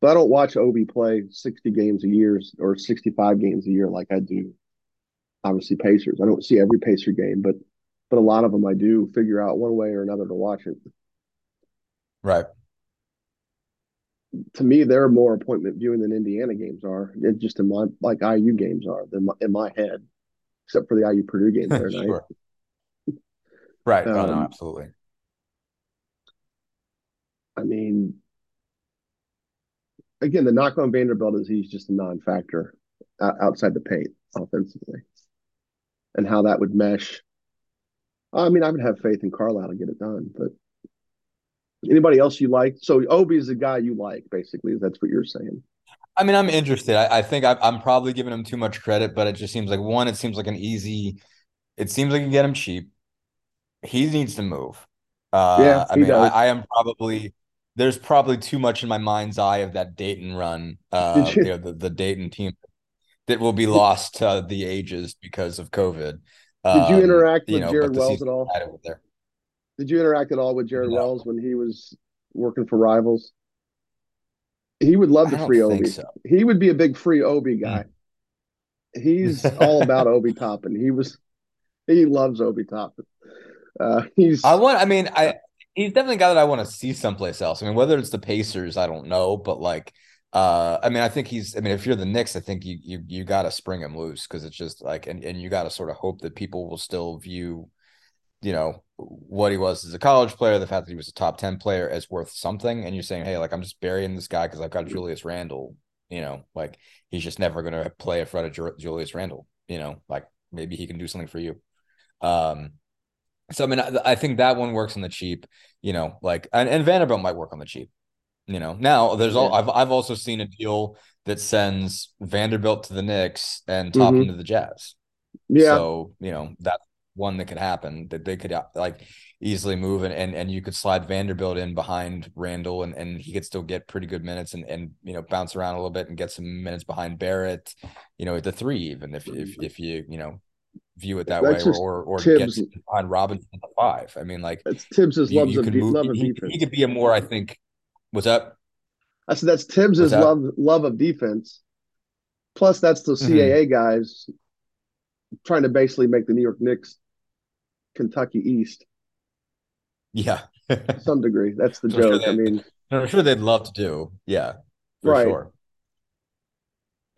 but I don't watch Obi play sixty games a year or sixty five games a year like I do. Obviously, Pacers. I don't see every Pacer game, but but a lot of them I do figure out one way or another to watch it. Right to me, they're more appointment viewing than Indiana games are. It just in my like IU games are in my, in my head, except for the IU Purdue game there sure. Right. Um, oh, no, absolutely. I mean, again, the knock on Vanderbilt is he's just a non-factor outside the paint offensively, and how that would mesh. I mean, I would have faith in Carlisle to get it done, but Anybody else you like? So Obi is the guy you like, basically. That's what you're saying. I mean, I'm interested. I, I think I, am probably giving him too much credit, but it just seems like one. It seems like an easy. It seems like you get him cheap. He needs to move. Uh, yeah, I mean, I, I, am probably. There's probably too much in my mind's eye of that Dayton run. Uh, you? you know, the, the Dayton team that will be lost to the ages because of COVID. Did you um, interact with know, Jared Wells at all? Did you interact at all with Jared no. Wells when he was working for Rivals? He would love the free Obi. So. He would be a big free Obi hmm. guy. Mm. He's all about Obi Toppin. He was he loves Obi Toppin. Uh, he's I want I mean I he's definitely a guy that I want to see someplace else. I mean, whether it's the Pacers, I don't know, but like uh I mean, I think he's I mean, if you're the Knicks, I think you you you gotta spring him loose because it's just like and, and you gotta sort of hope that people will still view you know what he was as a college player, the fact that he was a top 10 player as worth something. And you're saying, hey, like I'm just burying this guy because I've got Julius Randle, you know, like he's just never going to play in front of Julius Randle, you know, like maybe he can do something for you. Um, so I mean, I, I think that one works on the cheap, you know, like and, and Vanderbilt might work on the cheap, you know. Now there's all I've I've also seen a deal that sends Vanderbilt to the Knicks and top mm-hmm. into the Jazz. Yeah. So you know that one that could happen that they could like easily move and, and and you could slide Vanderbilt in behind Randle and, and he could still get pretty good minutes and and you know bounce around a little bit and get some minutes behind Barrett, you know, at the three even if if if you you know view it that That's way or or, or get on Robinson at the five. I mean like it's Thibs's love of, move, love of he, defense. He could be a more I think what's up? I said that's Thibs's love love of defense. Plus that's the CAA mm-hmm. guys trying to basically make the New York Knicks Kentucky East. Yeah. some degree. That's the joke. Sure I mean, I'm sure they'd love to do. Yeah. right. Sure.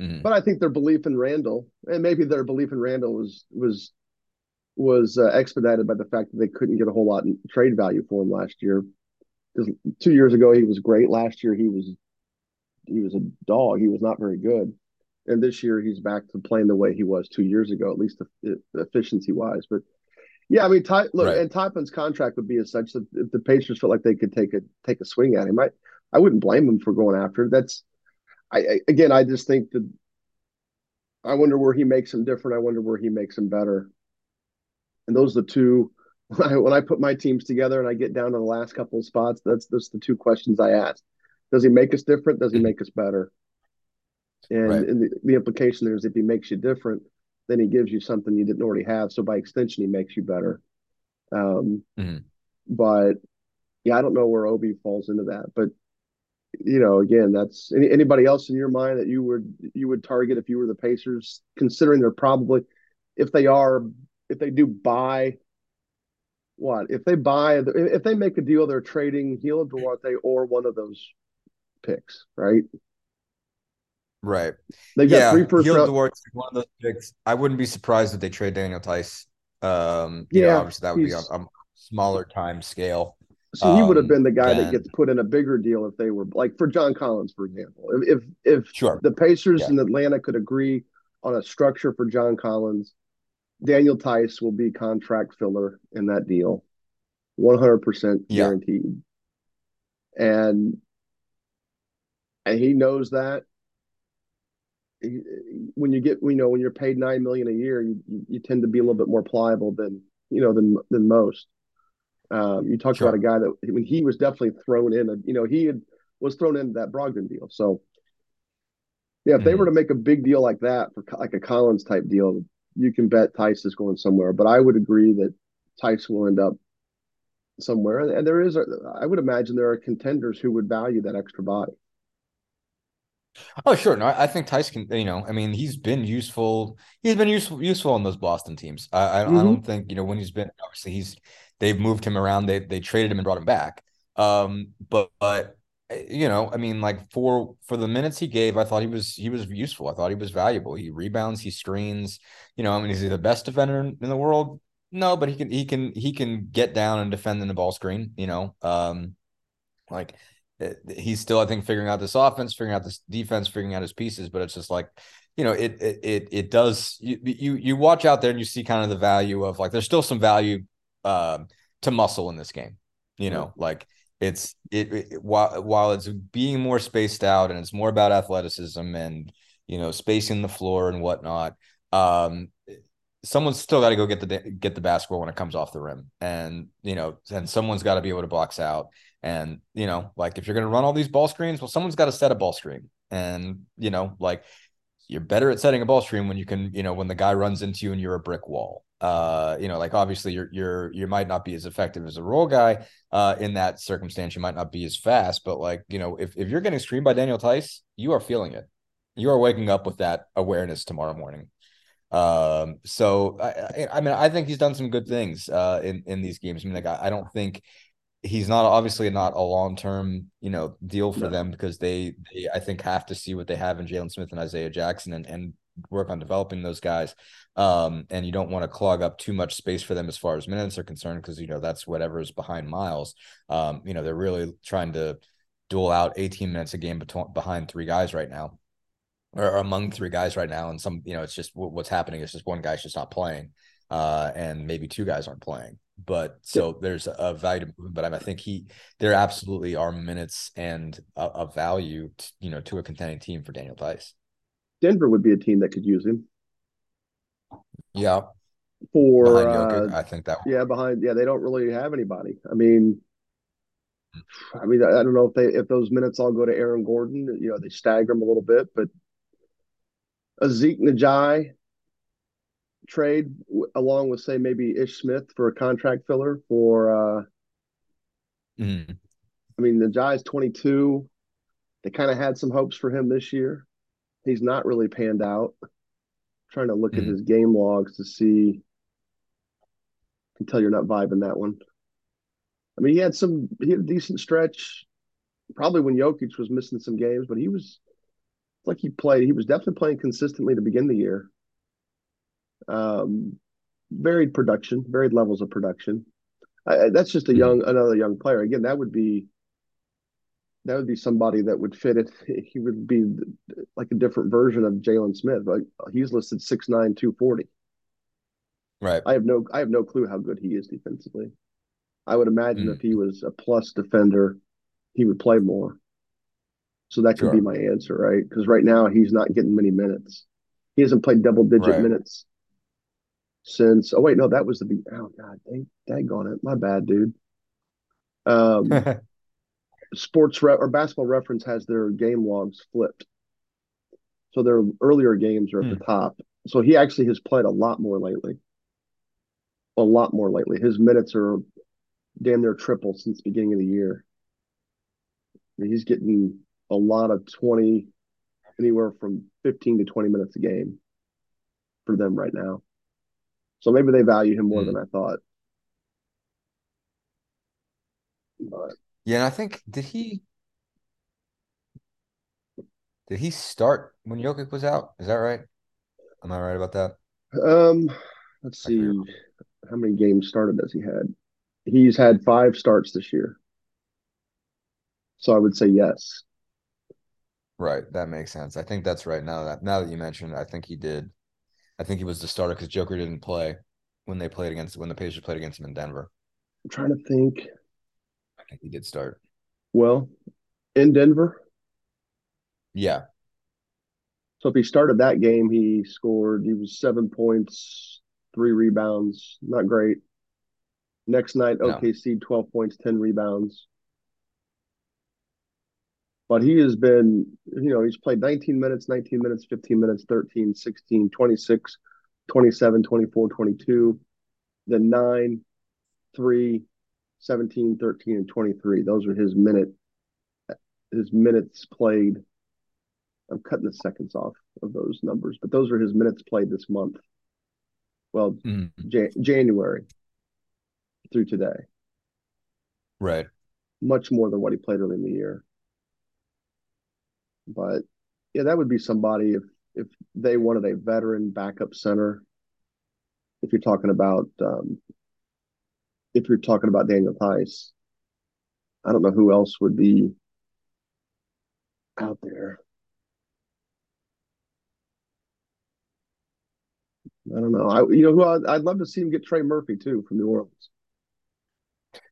Mm-hmm. But I think their belief in Randle, and maybe their belief in Randle was was was uh, expedited by the fact that they couldn't get a whole lot in trade value for him last year. Because two years ago he was great. Last year he was he was a dog. He was not very good. And this year he's back to playing the way he was two years ago, at least efficiency wise. But yeah, I mean, Ty, look, right. and Toppin's contract would be as such that if the Pacers felt like they could take a take a swing at him, I I wouldn't blame him for going after. That's I, I again, I just think that I wonder where he makes him different. I wonder where he makes him better. And those are the two. When I, when I put my teams together and I get down to the last couple of spots, that's that's the two questions I ask. Does he make us different? Does he mm-hmm. make us better? And, right. and the, the implication there is if he makes you different, then he gives you something you didn't already have. So by extension, he makes you better. Um, mm-hmm. But yeah, I don't know where Obi falls into that. But you know, again, that's any, anybody else in your mind that you would you would target if you were the Pacers, considering they're probably if they are if they do buy what if they buy if they make a deal they're trading Gil Duarte or one of those picks, right? Right. They've got yeah, three first round. Duarte one of those picks. I wouldn't be surprised if they trade Daniel Theis. Um, yeah, know, obviously that would be a, a, smaller time scale. So um, he would have been the guy that gets put in a bigger deal if they were like for John Collins, for example. If if, if sure. the Pacers yeah. in Atlanta could agree on a structure for John Collins, Daniel Theis will be contract filler in that deal, one hundred percent guaranteed. And and he knows that when you get you know when you're paid nine million a year, you, you tend to be a little bit more pliable than you know than than most. Um, you talked sure. about a guy that when he was definitely thrown in, a, you know, he had, was thrown into that Brogdon deal. So, yeah, if mm-hmm. they were to make a big deal like that for like a Collins type deal, you can bet Theis is going somewhere. But I would agree that Theis will end up somewhere, and, there is, a, I would imagine there are contenders who would value that extra body. Oh, sure. No, I think Tyson. You know, I mean, he's been useful. He's been useful useful on those Boston teams. I, I, mm-hmm. I, don't think you know when he's been. Obviously, he's they've moved him around. They they traded him and brought him back. Um, but but you know, I mean, like for for the minutes he gave, I thought he was he was useful. I thought he was valuable. He rebounds, he screens. You know, I mean, is he the best defender in, the world? No, but he can he can he can get down and defend in the ball screen. You know, um, like he's still, I think, figuring out this offense, figuring out this defense, figuring out his pieces. But it's just like, you know, it it it, it does. You, you you watch out there and you see kind of the value of like there's still some value uh, to muscle in this game. You know, like it's it, it, while while it's being more spaced out and it's more about athleticism and you know spacing the floor and whatnot. Um, someone's still got to go get the get the basketball when it comes off the rim, and you know, and someone's got to be able to box out. And, you know, like if you're going to run all these ball screens, well, someone's got to set a ball screen. And, you know, like you're better at setting a ball screen when you can, you know, when the guy runs into you and you're a brick wall. Uh, you know, like obviously you're you're you might not be as effective as a roll guy uh in that circumstance. You might not be as fast, but like, you know, if, if you're getting screened by Daniel Theis, you are feeling it. You are waking up with that awareness tomorrow morning. Um, so I, I mean, I think he's done some good things uh in in these games. I mean, like I, I don't think he's not obviously not a long term you know deal for no. them because they they I think have to see what they have in Jalen Smith and Isaiah Jackson and and work on developing those guys. Um, and you don't want to clog up too much space for them as far as minutes are concerned because you know that's whatever is behind Miles. Um, you know they're really trying to duel out 18 minutes a game between behind three guys right now or among three guys right now and some you know it's just what's happening is just one guy's just not playing uh, and maybe two guys aren't playing but so there's a value to but I think he there absolutely are minutes and a, a value to, you know to a contending team for Daniel Theis. Denver would be a team that could use him. Yeah. For uh, I think that yeah behind yeah they don't really have anybody. I mean, I mean I don't know if they if those minutes all go to Aaron Gordon. You know they stagger him a little bit, but a Zeke Nnaji trade along with say maybe Ish Smith for a contract filler for uh mm. I mean the is 22 they kind of had some hopes for him this year he's not really panned out I'm trying to look mm. at his game logs to see I can tell you're not vibing that one I mean he had some he had a decent stretch probably when Jokic was missing some games but he was like he played. He was definitely playing consistently to begin the year. Um, varied production, varied levels of production. I, that's just a young, another young player. Again, that would be that would be somebody that would fit it. He would be like a different version of Jalen Smith. Like he's listed six nine two forty. Right. I have no I have no clue how good he is defensively. I would imagine mm. if he was a plus defender, he would play more. So that could sure. be my answer, right? Because right now he's not getting many minutes. He hasn't played double digit right. minutes since. Oh wait, no, that was the. Oh god, dang, daggone it, my bad, dude. Um, sports re- or basketball reference has their game logs flipped, so their earlier games are at hmm. the top. So he actually has played a lot more lately. A lot more lately. His minutes are damn near triple since the beginning of the year. He's getting a lot of 20, anywhere from 15 to 20 minutes a game for them right now. So maybe they value him more mm. than I thought. But yeah, and I think did he did he start when Jokic was out? Is that right? Am I right about that? Um, let's see. How many games started has he had? He's had five starts this year. So I would say yes. Right, that makes sense. I think that's right. Now that now that you mentioned, I think he did. I think he was the starter because Joker didn't play when they played against when the Pacers played against him in Denver. I'm trying to think. I think he did start. Well, in Denver. Yeah. So if he started that game, he scored. He was seven points, three rebounds. Not great. Next night, OKC, no. 12 points, 10 rebounds. But he has been, you know, he's played 19 minutes, 19 minutes, 15 minutes, 13, 16, 26, 27, 24, 22, then 9, 3, 17, 13, and 23. Those are his minute his minutes played. I'm cutting the seconds off of those numbers, but those are his minutes played this month. Well, mm. Jan- January through today. Right. Much more than what he played early in the year. But yeah, that would be somebody if if they wanted a veteran backup center. If you're talking about um, if you're talking about Daniel Theis, I don't know who else would be out there. I don't know. I you know who I'd, I'd love to see him get Trey Murphy too from New Orleans.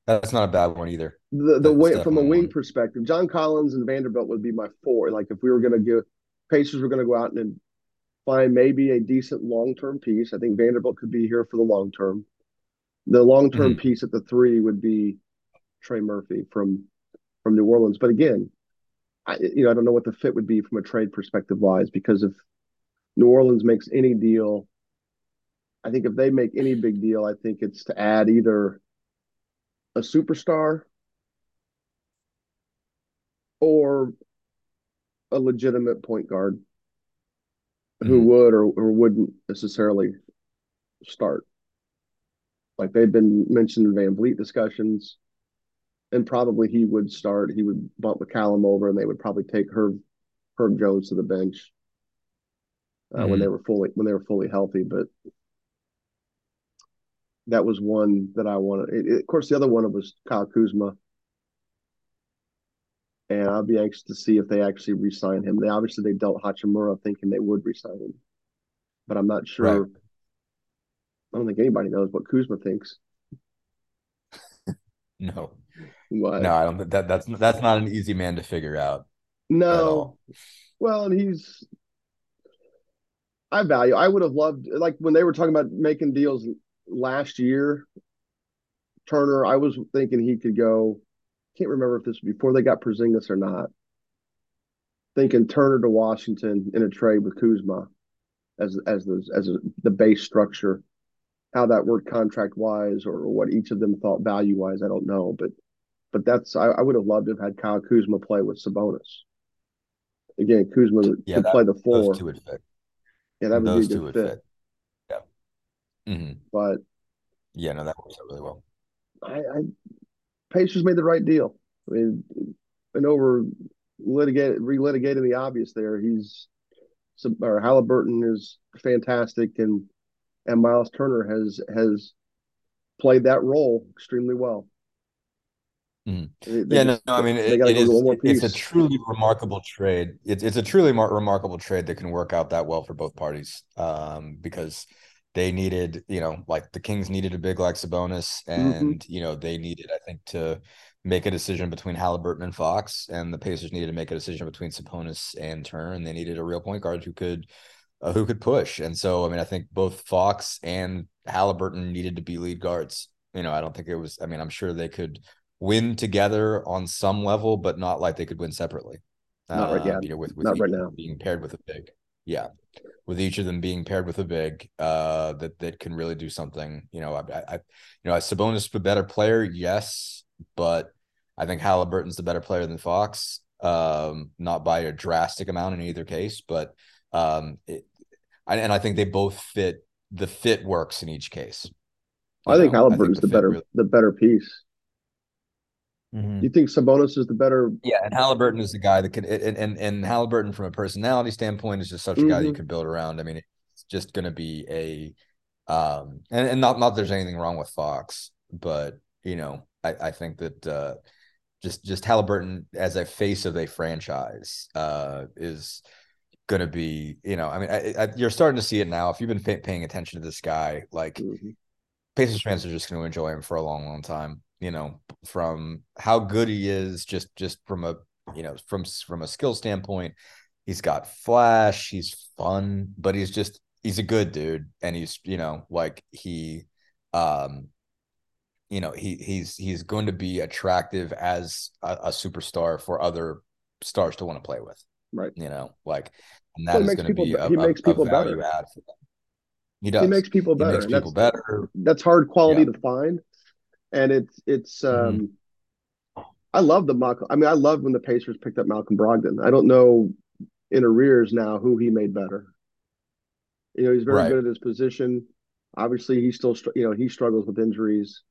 That's not a bad one either. The the way from a wing one. perspective, John Collins and Vanderbilt would be my four. Like if we were going to give Pacers, were going to go out and find maybe a decent long term piece. I think Vanderbilt could be here for the long term. The long term mm-hmm. piece at the three would be Trey Murphy from from New Orleans. But again, I you know I don't know what the fit would be from a trade perspective wise because if New Orleans makes any deal, I think if they make any big deal, I think it's to add either a superstar or a legitimate point guard mm-hmm. who would or, or wouldn't necessarily start. Like they've been mentioned in VanVleet discussions, and probably he would start. He would bump McCollum over, and they would probably take Herb Herb Jones to the bench uh, mm-hmm. when they were fully when they were fully healthy. But that was one that I wanted. It, it, of course, the other one was Kyle Kuzma, and I'll be anxious to see if they actually re-sign him. They obviously they dealt Hachimura thinking they would re-sign him, but I'm not sure. Right. I don't think anybody knows what Kuzma thinks. no, what? no, I don't. That that's that's not an easy man to figure out. No, well, and he's. I value. I would have loved like when they were talking about making deals last year, Turner, I was thinking he could go. Can't remember if this was before they got Porzingis or not. Thinking Turner to Washington in a trade with Kuzma as as the as a, the base structure. How that worked contract wise, or what each of them thought value wise, I don't know. But but that's I, I would have loved to have had Kyle Kuzma play with Sabonis. Again, Kuzma yeah, could that, play the four. Yeah, that would those be a good fit. fit. Mm-hmm. But yeah, no, that works out really well. I, I Pacers made the right deal. I mean, and over litigate relitigating the obvious there. He's or Halliburton is fantastic, and and Miles Turner has has played that role extremely well. Mm. They, yeah, just, no, I mean, it, it is, it's a truly remarkable trade. It's it's a truly mar- remarkable trade that can work out that well for both parties. Um, because they needed, you know, like the Kings needed a big like Sabonis, mm-hmm. and mm-hmm. you know they needed, I think, to make a decision between Halliburton and Fox, and the Pacers needed to make a decision between Sabonis and Turner, and they needed a real point guard who could uh, who could push. And so, I mean, I think both Fox and Halliburton needed to be lead guards. You know, I don't think it was. I mean, I'm sure they could win together on some level, but not like they could win separately. Not right, uh, You know, with, with not right now being paired with a big. Yeah, with each of them being paired with a big uh, that that can really do something. You know, I, I you know, is Sabonis a better player? Yes, but I think Halliburton's the better player than Fox. Um, not by a drastic amount in either case, but um, it, and I think they both fit. The fit works in each case. I think Halliburton's I think the, the better really... the better piece. Mm-hmm. You think Sabonis is the better? Yeah, and Halliburton is the guy that could, and and, and Halliburton from a personality standpoint is just such a mm-hmm. guy that you mm-hmm. can build around. I mean, it's just going to be a, um, and and not not there's anything wrong with Fox, but you know, I I think that uh, just just Halliburton as a face of a franchise uh is going to be, you know, I mean, I, I, you're starting to see it now. If you've been pay, paying attention to this guy, like mm-hmm. Pacers fans are just going to enjoy him for a long, long time you know, from how good he is, just just from a you know from from a skill standpoint. He's got flash. He's fun, but he's just he's a good dude, and he's you know like he, um, you know he he's he's going to be attractive as a, a superstar for other stars to want to play with. Right. You know, like and that is going to be a, he makes a, people better. add for them. He does. He makes people better. He makes people that's, better. That's hard quality yeah. to find and it's it's mm-hmm. um mm-hmm. I love the Malcolm. I mean, I love when the Pacers picked up Malcolm Brogdon. I don't know in arrears now who he made better. You know, he's very right. good at his position. Obviously, he still you know he struggles with injuries.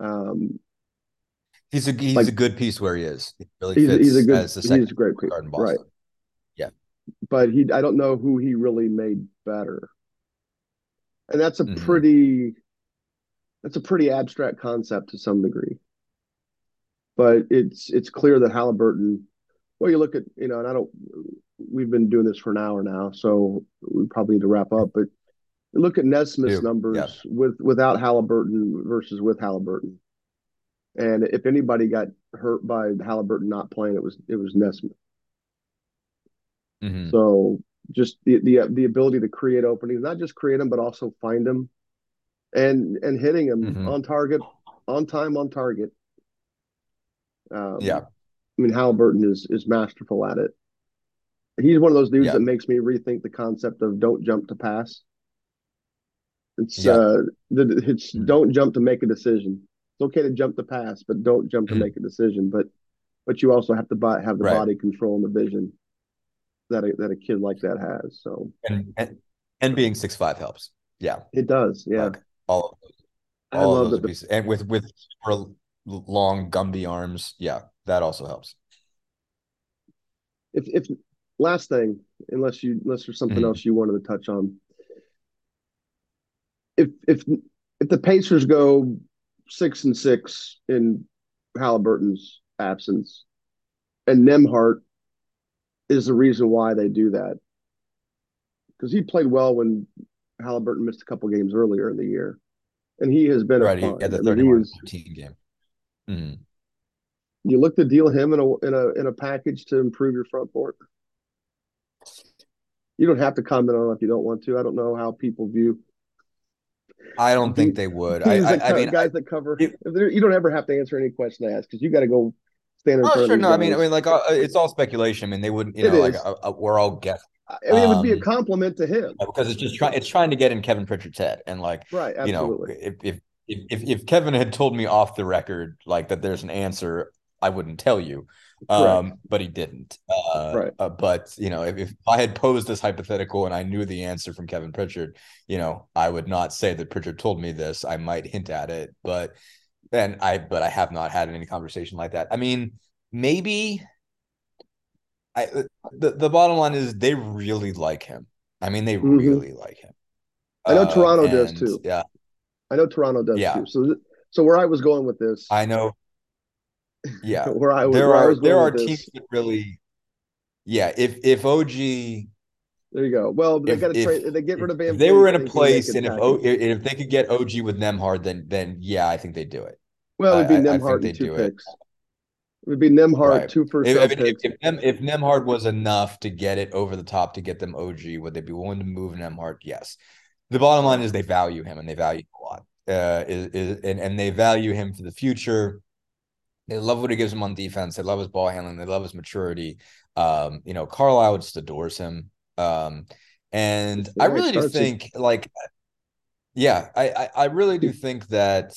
Um, he's a he's like, a good piece where he is. He really he's, he's a good he's a great piece, right? Yeah, but he I don't know who he really made better, and that's a mm-hmm. pretty that's a pretty abstract concept to some degree. But it's it's clear that Halliburton, well, you look at, you know, and I don't we've been doing this for an hour now, so we probably need to wrap up. But look at Nesmith's numbers yeah. with without Halliburton versus with Halliburton. And if anybody got hurt by Halliburton not playing, it was it was Nesmith. Mm-hmm. So just the, the the ability to create openings, not just create them, but also find them and and hitting him mm-hmm. on target, on time, on target. Um, yeah, I mean Halliburton is is masterful at it. He's one of those dudes yeah. that makes me rethink the concept of don't jump to pass. It's yeah. uh, the, it's mm-hmm. don't jump to make a decision. It's okay to jump to pass, but don't jump to mm-hmm. make a decision. But but you also have to buy, have the right. body control and the vision that a, that a kid like that has. So and and, and being six five helps. Yeah, it does. Yeah, like, all of those, all of those pieces, and with with super long Gumby arms, yeah, that also helps. If if last thing, unless you unless there's something mm-hmm. else you wanted to touch on, if if if the Pacers go six and six in Halliburton's absence, and Nembhard is the reason why they do that because he played well when Halliburton missed a couple games earlier in the year, and he has been right. He had the 31 13 game. Mm-hmm. You look to deal him in a in a in a package to improve your front court. You don't have to comment on it if you don't want to. I don't know how people view. I don't think they would. I, I, I, mean, guys that cover, it, you don't ever have to answer any question I ask because you got to go stand in oh, front sure, of. No, I mean, I mean, like uh, it's all speculation. I mean, they wouldn't, you know, like uh, uh, we're all guessing I mean, it would be a um, compliment to him because it's just trying. It's trying to get in Kevin Pritchard's head, and like, right, absolutely. You know, if, if if if Kevin had told me off the record like that, there's an answer, I wouldn't tell you. Um, right. but he didn't. Uh, right. Uh, but you know, if, if I had posed this hypothetical and I knew the answer from Kevin Pritchard, you know, I would not say that Pritchard told me this. I might hint at it, but then I, but I have not had any conversation like that. I mean, maybe I the, the bottom line is they really like him. I mean, they mm-hmm. really like him. I know uh, Toronto does too. Yeah, I know Toronto does yeah. too. So, so where I was going with this, I know. Yeah, where I was, there are there are teams that really, yeah. If if OG there you go. Well, they got to trade. They get rid of Van. If they were in a place, and if o, if they could get OG with Nembhard, then then yeah, I think they'd do it. Well, it'd be I, Nembhard I and two picks. It. It. would be Nembhard right. two first. If, if, if, if, Nem, if Nembhard was enough to get it over the top to get them OG, would they be willing to move Nembhard? Yes. The bottom line is they value him and they value him a lot. Uh, is, is and, and they value him for the future. They love what he gives them on defense. They love his ball handling. They love his maturity. Um, you know, Carlisle just adores him. Um, and I really do think like yeah, I, I, I really do think that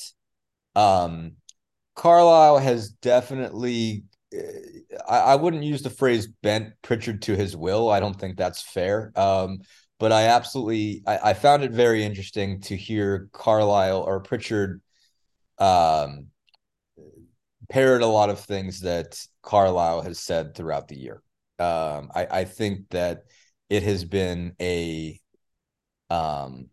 um Carlisle has definitely eh, I, I wouldn't use the phrase bent Pritchard to his will. I don't think that's fair. Um, but I absolutely I, I found it very interesting to hear Carlisle or Pritchard um parrot a lot of things that Carlisle has said throughout the year. Um, I, I think that it has been a um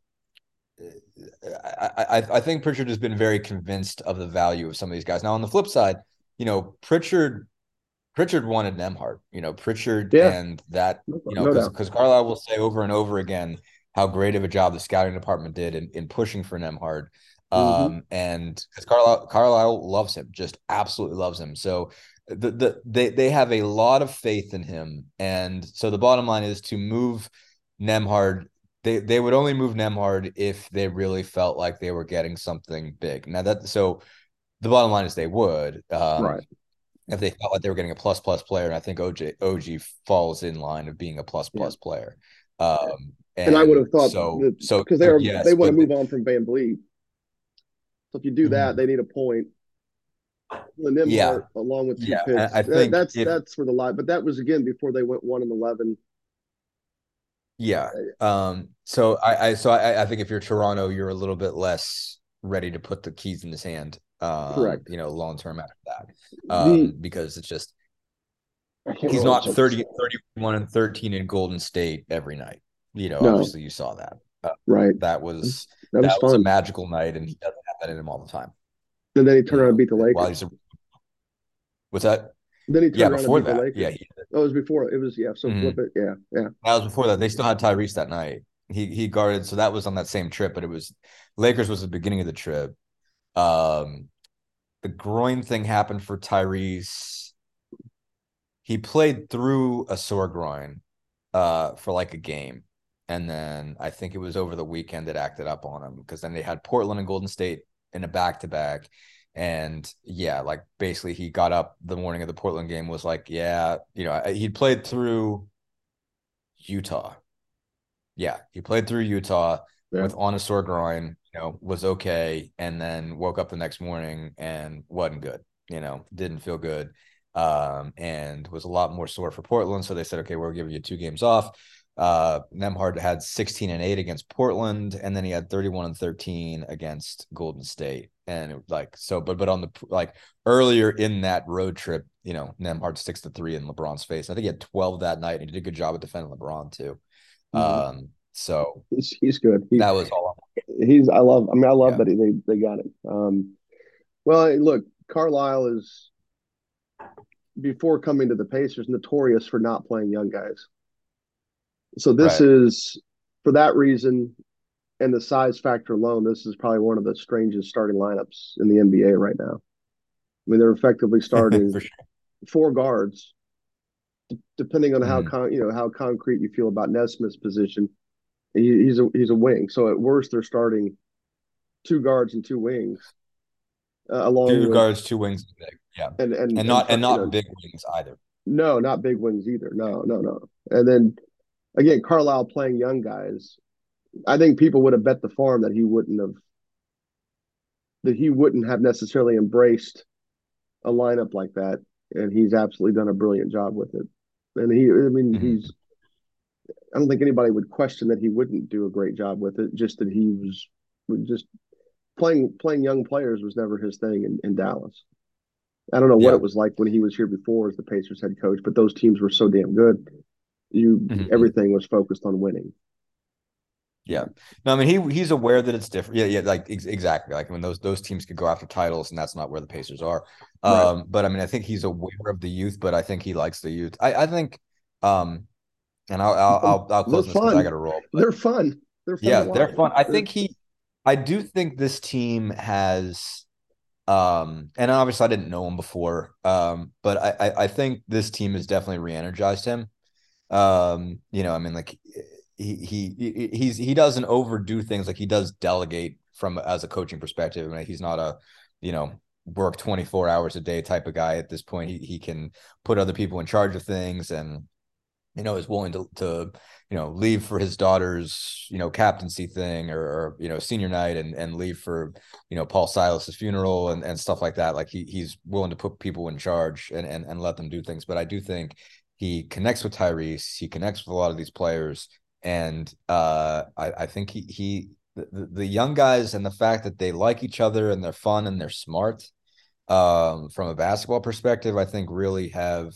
I, I, I think Pritchard has been very convinced of the value of some of these guys. Now on the flip side, you know, Pritchard Pritchard wanted Nembhard, you know, Pritchard yeah. and that, you know, because no Carlisle will say over and over again how great of a job the scouting department did in, in pushing for Nembhard. Mm-hmm. Um, and because Carlisle Carlisle loves him, just absolutely loves him. So the, the they they have a lot of faith in him, and so the bottom line is to move Nembhard. They they would only move Nembhard if they really felt like they were getting something big. Now that so the bottom line is they would um, right if they felt like they were getting a plus plus player, and I think OG OG falls in line of being a plus plus yeah. player. Um, and, and, I would have thought so. That, so because they are yes, they want to move on from Van VanVleet. So if you do that, mm-hmm. they need a point yeah. along with two yeah, picks. I, I think that's if, that's for the lie, but that was again before they went one and eleven. Yeah. Um. So I, I so I, I think if you're Toronto, you're a little bit less ready to put the keys in his hand. Um, Correct. You know, long term after that, um, the, because it's just he's not 30, 31 and 13 in Golden State every night. You know, no. obviously you saw that. Uh, right. That was that was, that was a magical night, and he doesn't have that in him all the time. And then he turned around and beat the Lakers. A, what's that? Then he turned yeah, around before that. Lakers. Yeah, he, oh, it was before. It was yeah. So mm-hmm. flip it. Yeah, yeah. That was before that. They still had Tyrese that night. He he guarded. So that was on that same trip, but it was Lakers was the beginning of the trip. Um, the groin thing happened for Tyrese. He played through a sore groin, uh, for like a game, and then I think it was over the weekend that acted up on him because then they had Portland and Golden State in a back to back. And yeah, like basically he got up the morning of the Portland game, was like, yeah, you know, he'd played through Utah. Yeah, he played through Utah yeah. with on a sore groin, you know, was okay. And then woke up the next morning and wasn't good, you know, didn't feel good. Um, and was a lot more sore for Portland. So they said, okay, we'll give you two games off. Uh, Nembhard had 16 and 8 against Portland, and then he had 31 and 13 against Golden State. And it, like so, but but on the like earlier in that road trip, you know, Nembhard six to three in LeBron's face. I think he had 12 that night, and he did a good job at defending LeBron too. Mm-hmm. Um, so he's, he's good. He, that was all. He's I love. I mean, I love yeah. that he, they they got him. Um, well, look, Carlisle is before coming to the Pacers notorious for not playing young guys. So this right. is for that reason and the size factor alone, this is probably one of the strangest starting lineups in the NBA right now. I mean, they're effectively starting sure. four guards, d- depending on how hmm. con- you know how concrete you feel about Nesmith's position. He, he's a he's a wing, so at worst they're starting two guards and two wings. Uh, along two with, guards, two wings, yeah, and and, and not and, and not know, big wings either. No, not big wings either. No, no, no. And then again, Carlisle playing young guys, I think people would have bet the farm that he wouldn't have that he wouldn't have necessarily embraced a lineup like that, and he's absolutely done a brilliant job with it. And he, I mean, mm-hmm. he's. I don't think anybody would question that he wouldn't do a great job with it. Just that he was just playing playing young players was never his thing in, in Dallas. I don't know what yeah. it was like when he was here before as the Pacers head coach, but those teams were so damn good. You mm-hmm. everything was focused on winning. Yeah. No, I mean he he's aware that it's different. Yeah, yeah, like ex- exactly. Like when those those teams could go after titles, and that's not where the Pacers are. Um, right. but I mean, I think he's aware of the youth, but I think he likes the youth. I, I think um and I'll I'll I'll, I'll close they're this I gotta roll. But, they're fun. They're fun yeah, they're fun. I think he I do think this team has um and obviously I didn't know him before. Um, but I, I, I think this team has definitely re-energized him. Um, you know, I mean like he he he's he doesn't overdo things like he does delegate from as a coaching perspective. I mean, he's not a you know work 24 hours a day type of guy at this point. He he can put other people in charge of things and you know is willing to to you know leave for his daughter's you know captaincy thing or, or you know senior night and and leave for you know Paul Silas's funeral and and stuff like that. Like he he's willing to put people in charge and and and let them do things. But I do think he connects with Tyrese. He connects with a lot of these players and uh, I, I think he he the, the young guys and the fact that they like each other and they're fun and they're smart um, from a basketball perspective, I think really have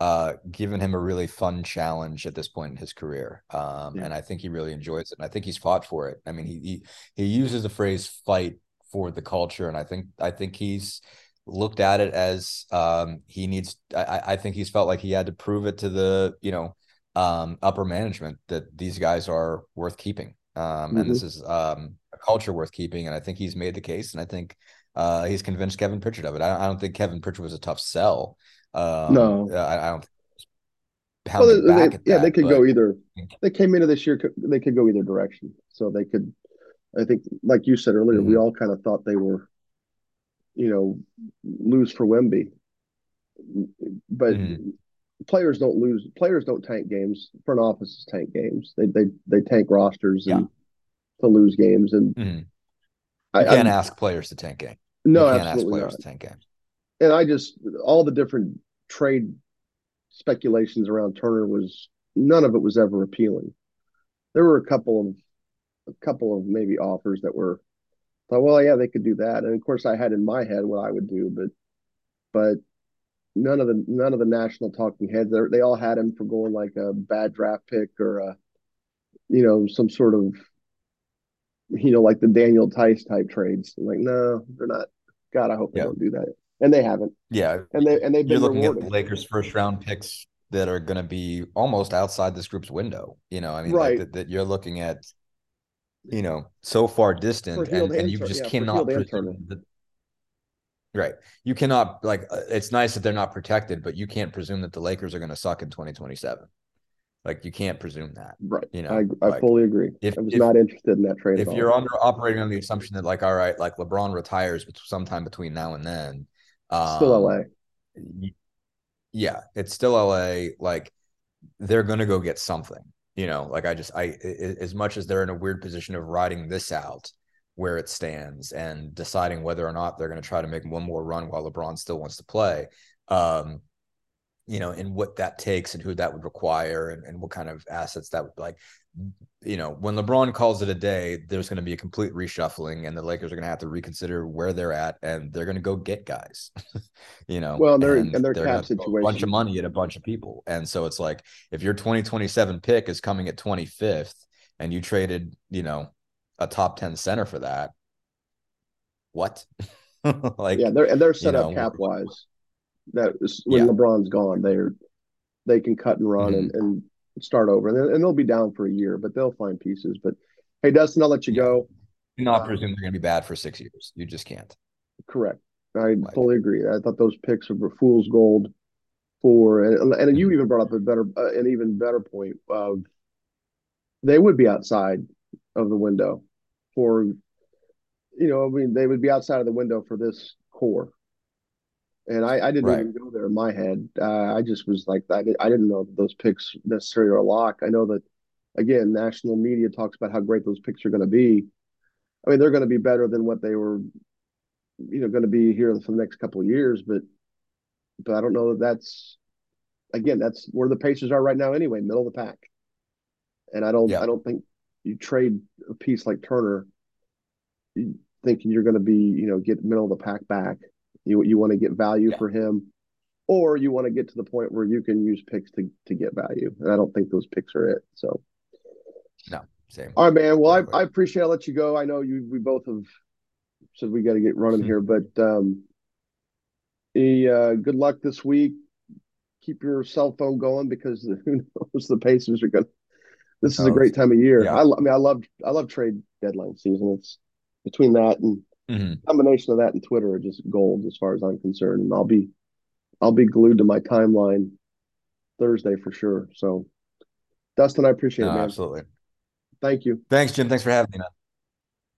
uh, given him a really fun challenge at this point in his career. Um, yeah. And I think he really enjoys it. And I think he's fought for it. I mean, he, he, he uses the phrase fight for the culture. And I think, I think he's looked at it as um, he needs, I, I think he's felt like he had to prove it to the, you know, um, upper management that these guys are worth keeping. Um, mm-hmm. And this mm-hmm. is um, a culture worth keeping. And I think he's made the case. And I think uh, he's convinced Kevin Pritchard of it. I, I, don't think Kevin Pritchard was a tough sell. Um, no, I, I don't. Well, they, they, yeah, that, they could but... go either. They came into this year. They could go either direction. So they could. I think, like you said earlier, mm-hmm. we all kind of thought they were, you know, lose for Wemby, but mm-hmm players don't lose. Players don't tank games. Front offices tank games. They they they tank rosters and yeah. to lose games. And mm-hmm. you I, can't I, ask players to tank games. No, you can't ask players not. to tank games. And I just all the different trade speculations around Turner was none of it was ever appealing. There were a couple of a couple of maybe offers that were thought, well, yeah, they could do that. And of course, I had in my head what I would do, but but none of the none of the national talking heads they they all had him for going like a bad draft pick or a you know some sort of you know like the Daniel Theis type trades. I'm like no, they're not. God, I hope they don't do that, and they haven't. Yeah, and they and they've you're been looking rewarded. at the Lakers' first round picks that are going to be almost outside this group's window. You know, I mean, right. like that, that you're looking at you know so far distant and, and, you just yeah, cannot that Right. You cannot like uh, it's nice that they're not protected, but you can't presume that the Lakers are going to suck in 2027. Like you can't presume that. Right. You know, I, I like, fully agree. If, I was if, not interested in that trade. If you're under operating on the assumption that like, all right, like LeBron retires sometime between now and then. Um, still LA. Yeah, it's still LA. Like they're gonna go get something. You know, like I just I as much as they're in a weird position of riding this out, where it stands and deciding whether or not they're going to try to make one more run while LeBron still wants to play. Um, you know, and what that takes and who that would require and, and what kind of assets that would like, you know, when LeBron calls it a day, there's going to be a complete reshuffling and the Lakers are going to have to reconsider where they're at and they're going to go get guys, you know, well, they're, and, and their cap situation, a bunch of money at a bunch of people. And so it's like, if your 2027 pick is coming at 25th and you traded, you know, a top 10 center for that. What? like yeah, they're and they're set up know, cap wise. That is, when yeah. LeBron's gone, they're they can cut and run mm-hmm. and, and start over, and, and they'll be down for a year, but they'll find pieces. But hey, Dustin, I'll let you yeah. go. Do not presume they're going to be bad for six years. You just can't. Correct. I like, fully agree. I thought those picks were fool's gold for, and, and you even brought up a better, uh, an even better point of they would be outside of the window for, you know, I mean, they would be outside of the window for this core. And I, I didn't right. even go there in my head. Uh, I just was like, I, I didn't know those picks necessarily are a lock. I know that, again, national media talks about how great those picks are going to be. I mean, they're going to be better than what they were, you know, going to be here for the next couple of years. But, but I don't know that that's, again, that's where the Pacers are right now anyway, middle of the pack. And I don't, yeah. I don't think you trade a piece like Turner, thinking you're going to be, you know, get middle of the pack back. You you want to get value yeah. for him, or you want to get to the point where you can use picks to to get value. And I don't think those picks are it. So no, same. All right, man. Well, I, I appreciate. I'll let you go. I know you. We both have said we got to get running mm-hmm. here, but um, a, uh, good luck this week. Keep your cell phone going because who knows the Pacers are going. to This is a great time of year. Yeah. I, I mean, I love I love trade deadline season. It's between that and mm-hmm. combination of that and Twitter are just gold as far as I'm concerned. And I'll be I'll be glued to my timeline Thursday for sure. So, Dustin, I appreciate no, it, man. Absolutely. Thank you. Thanks, Jim. Thanks for having me, man.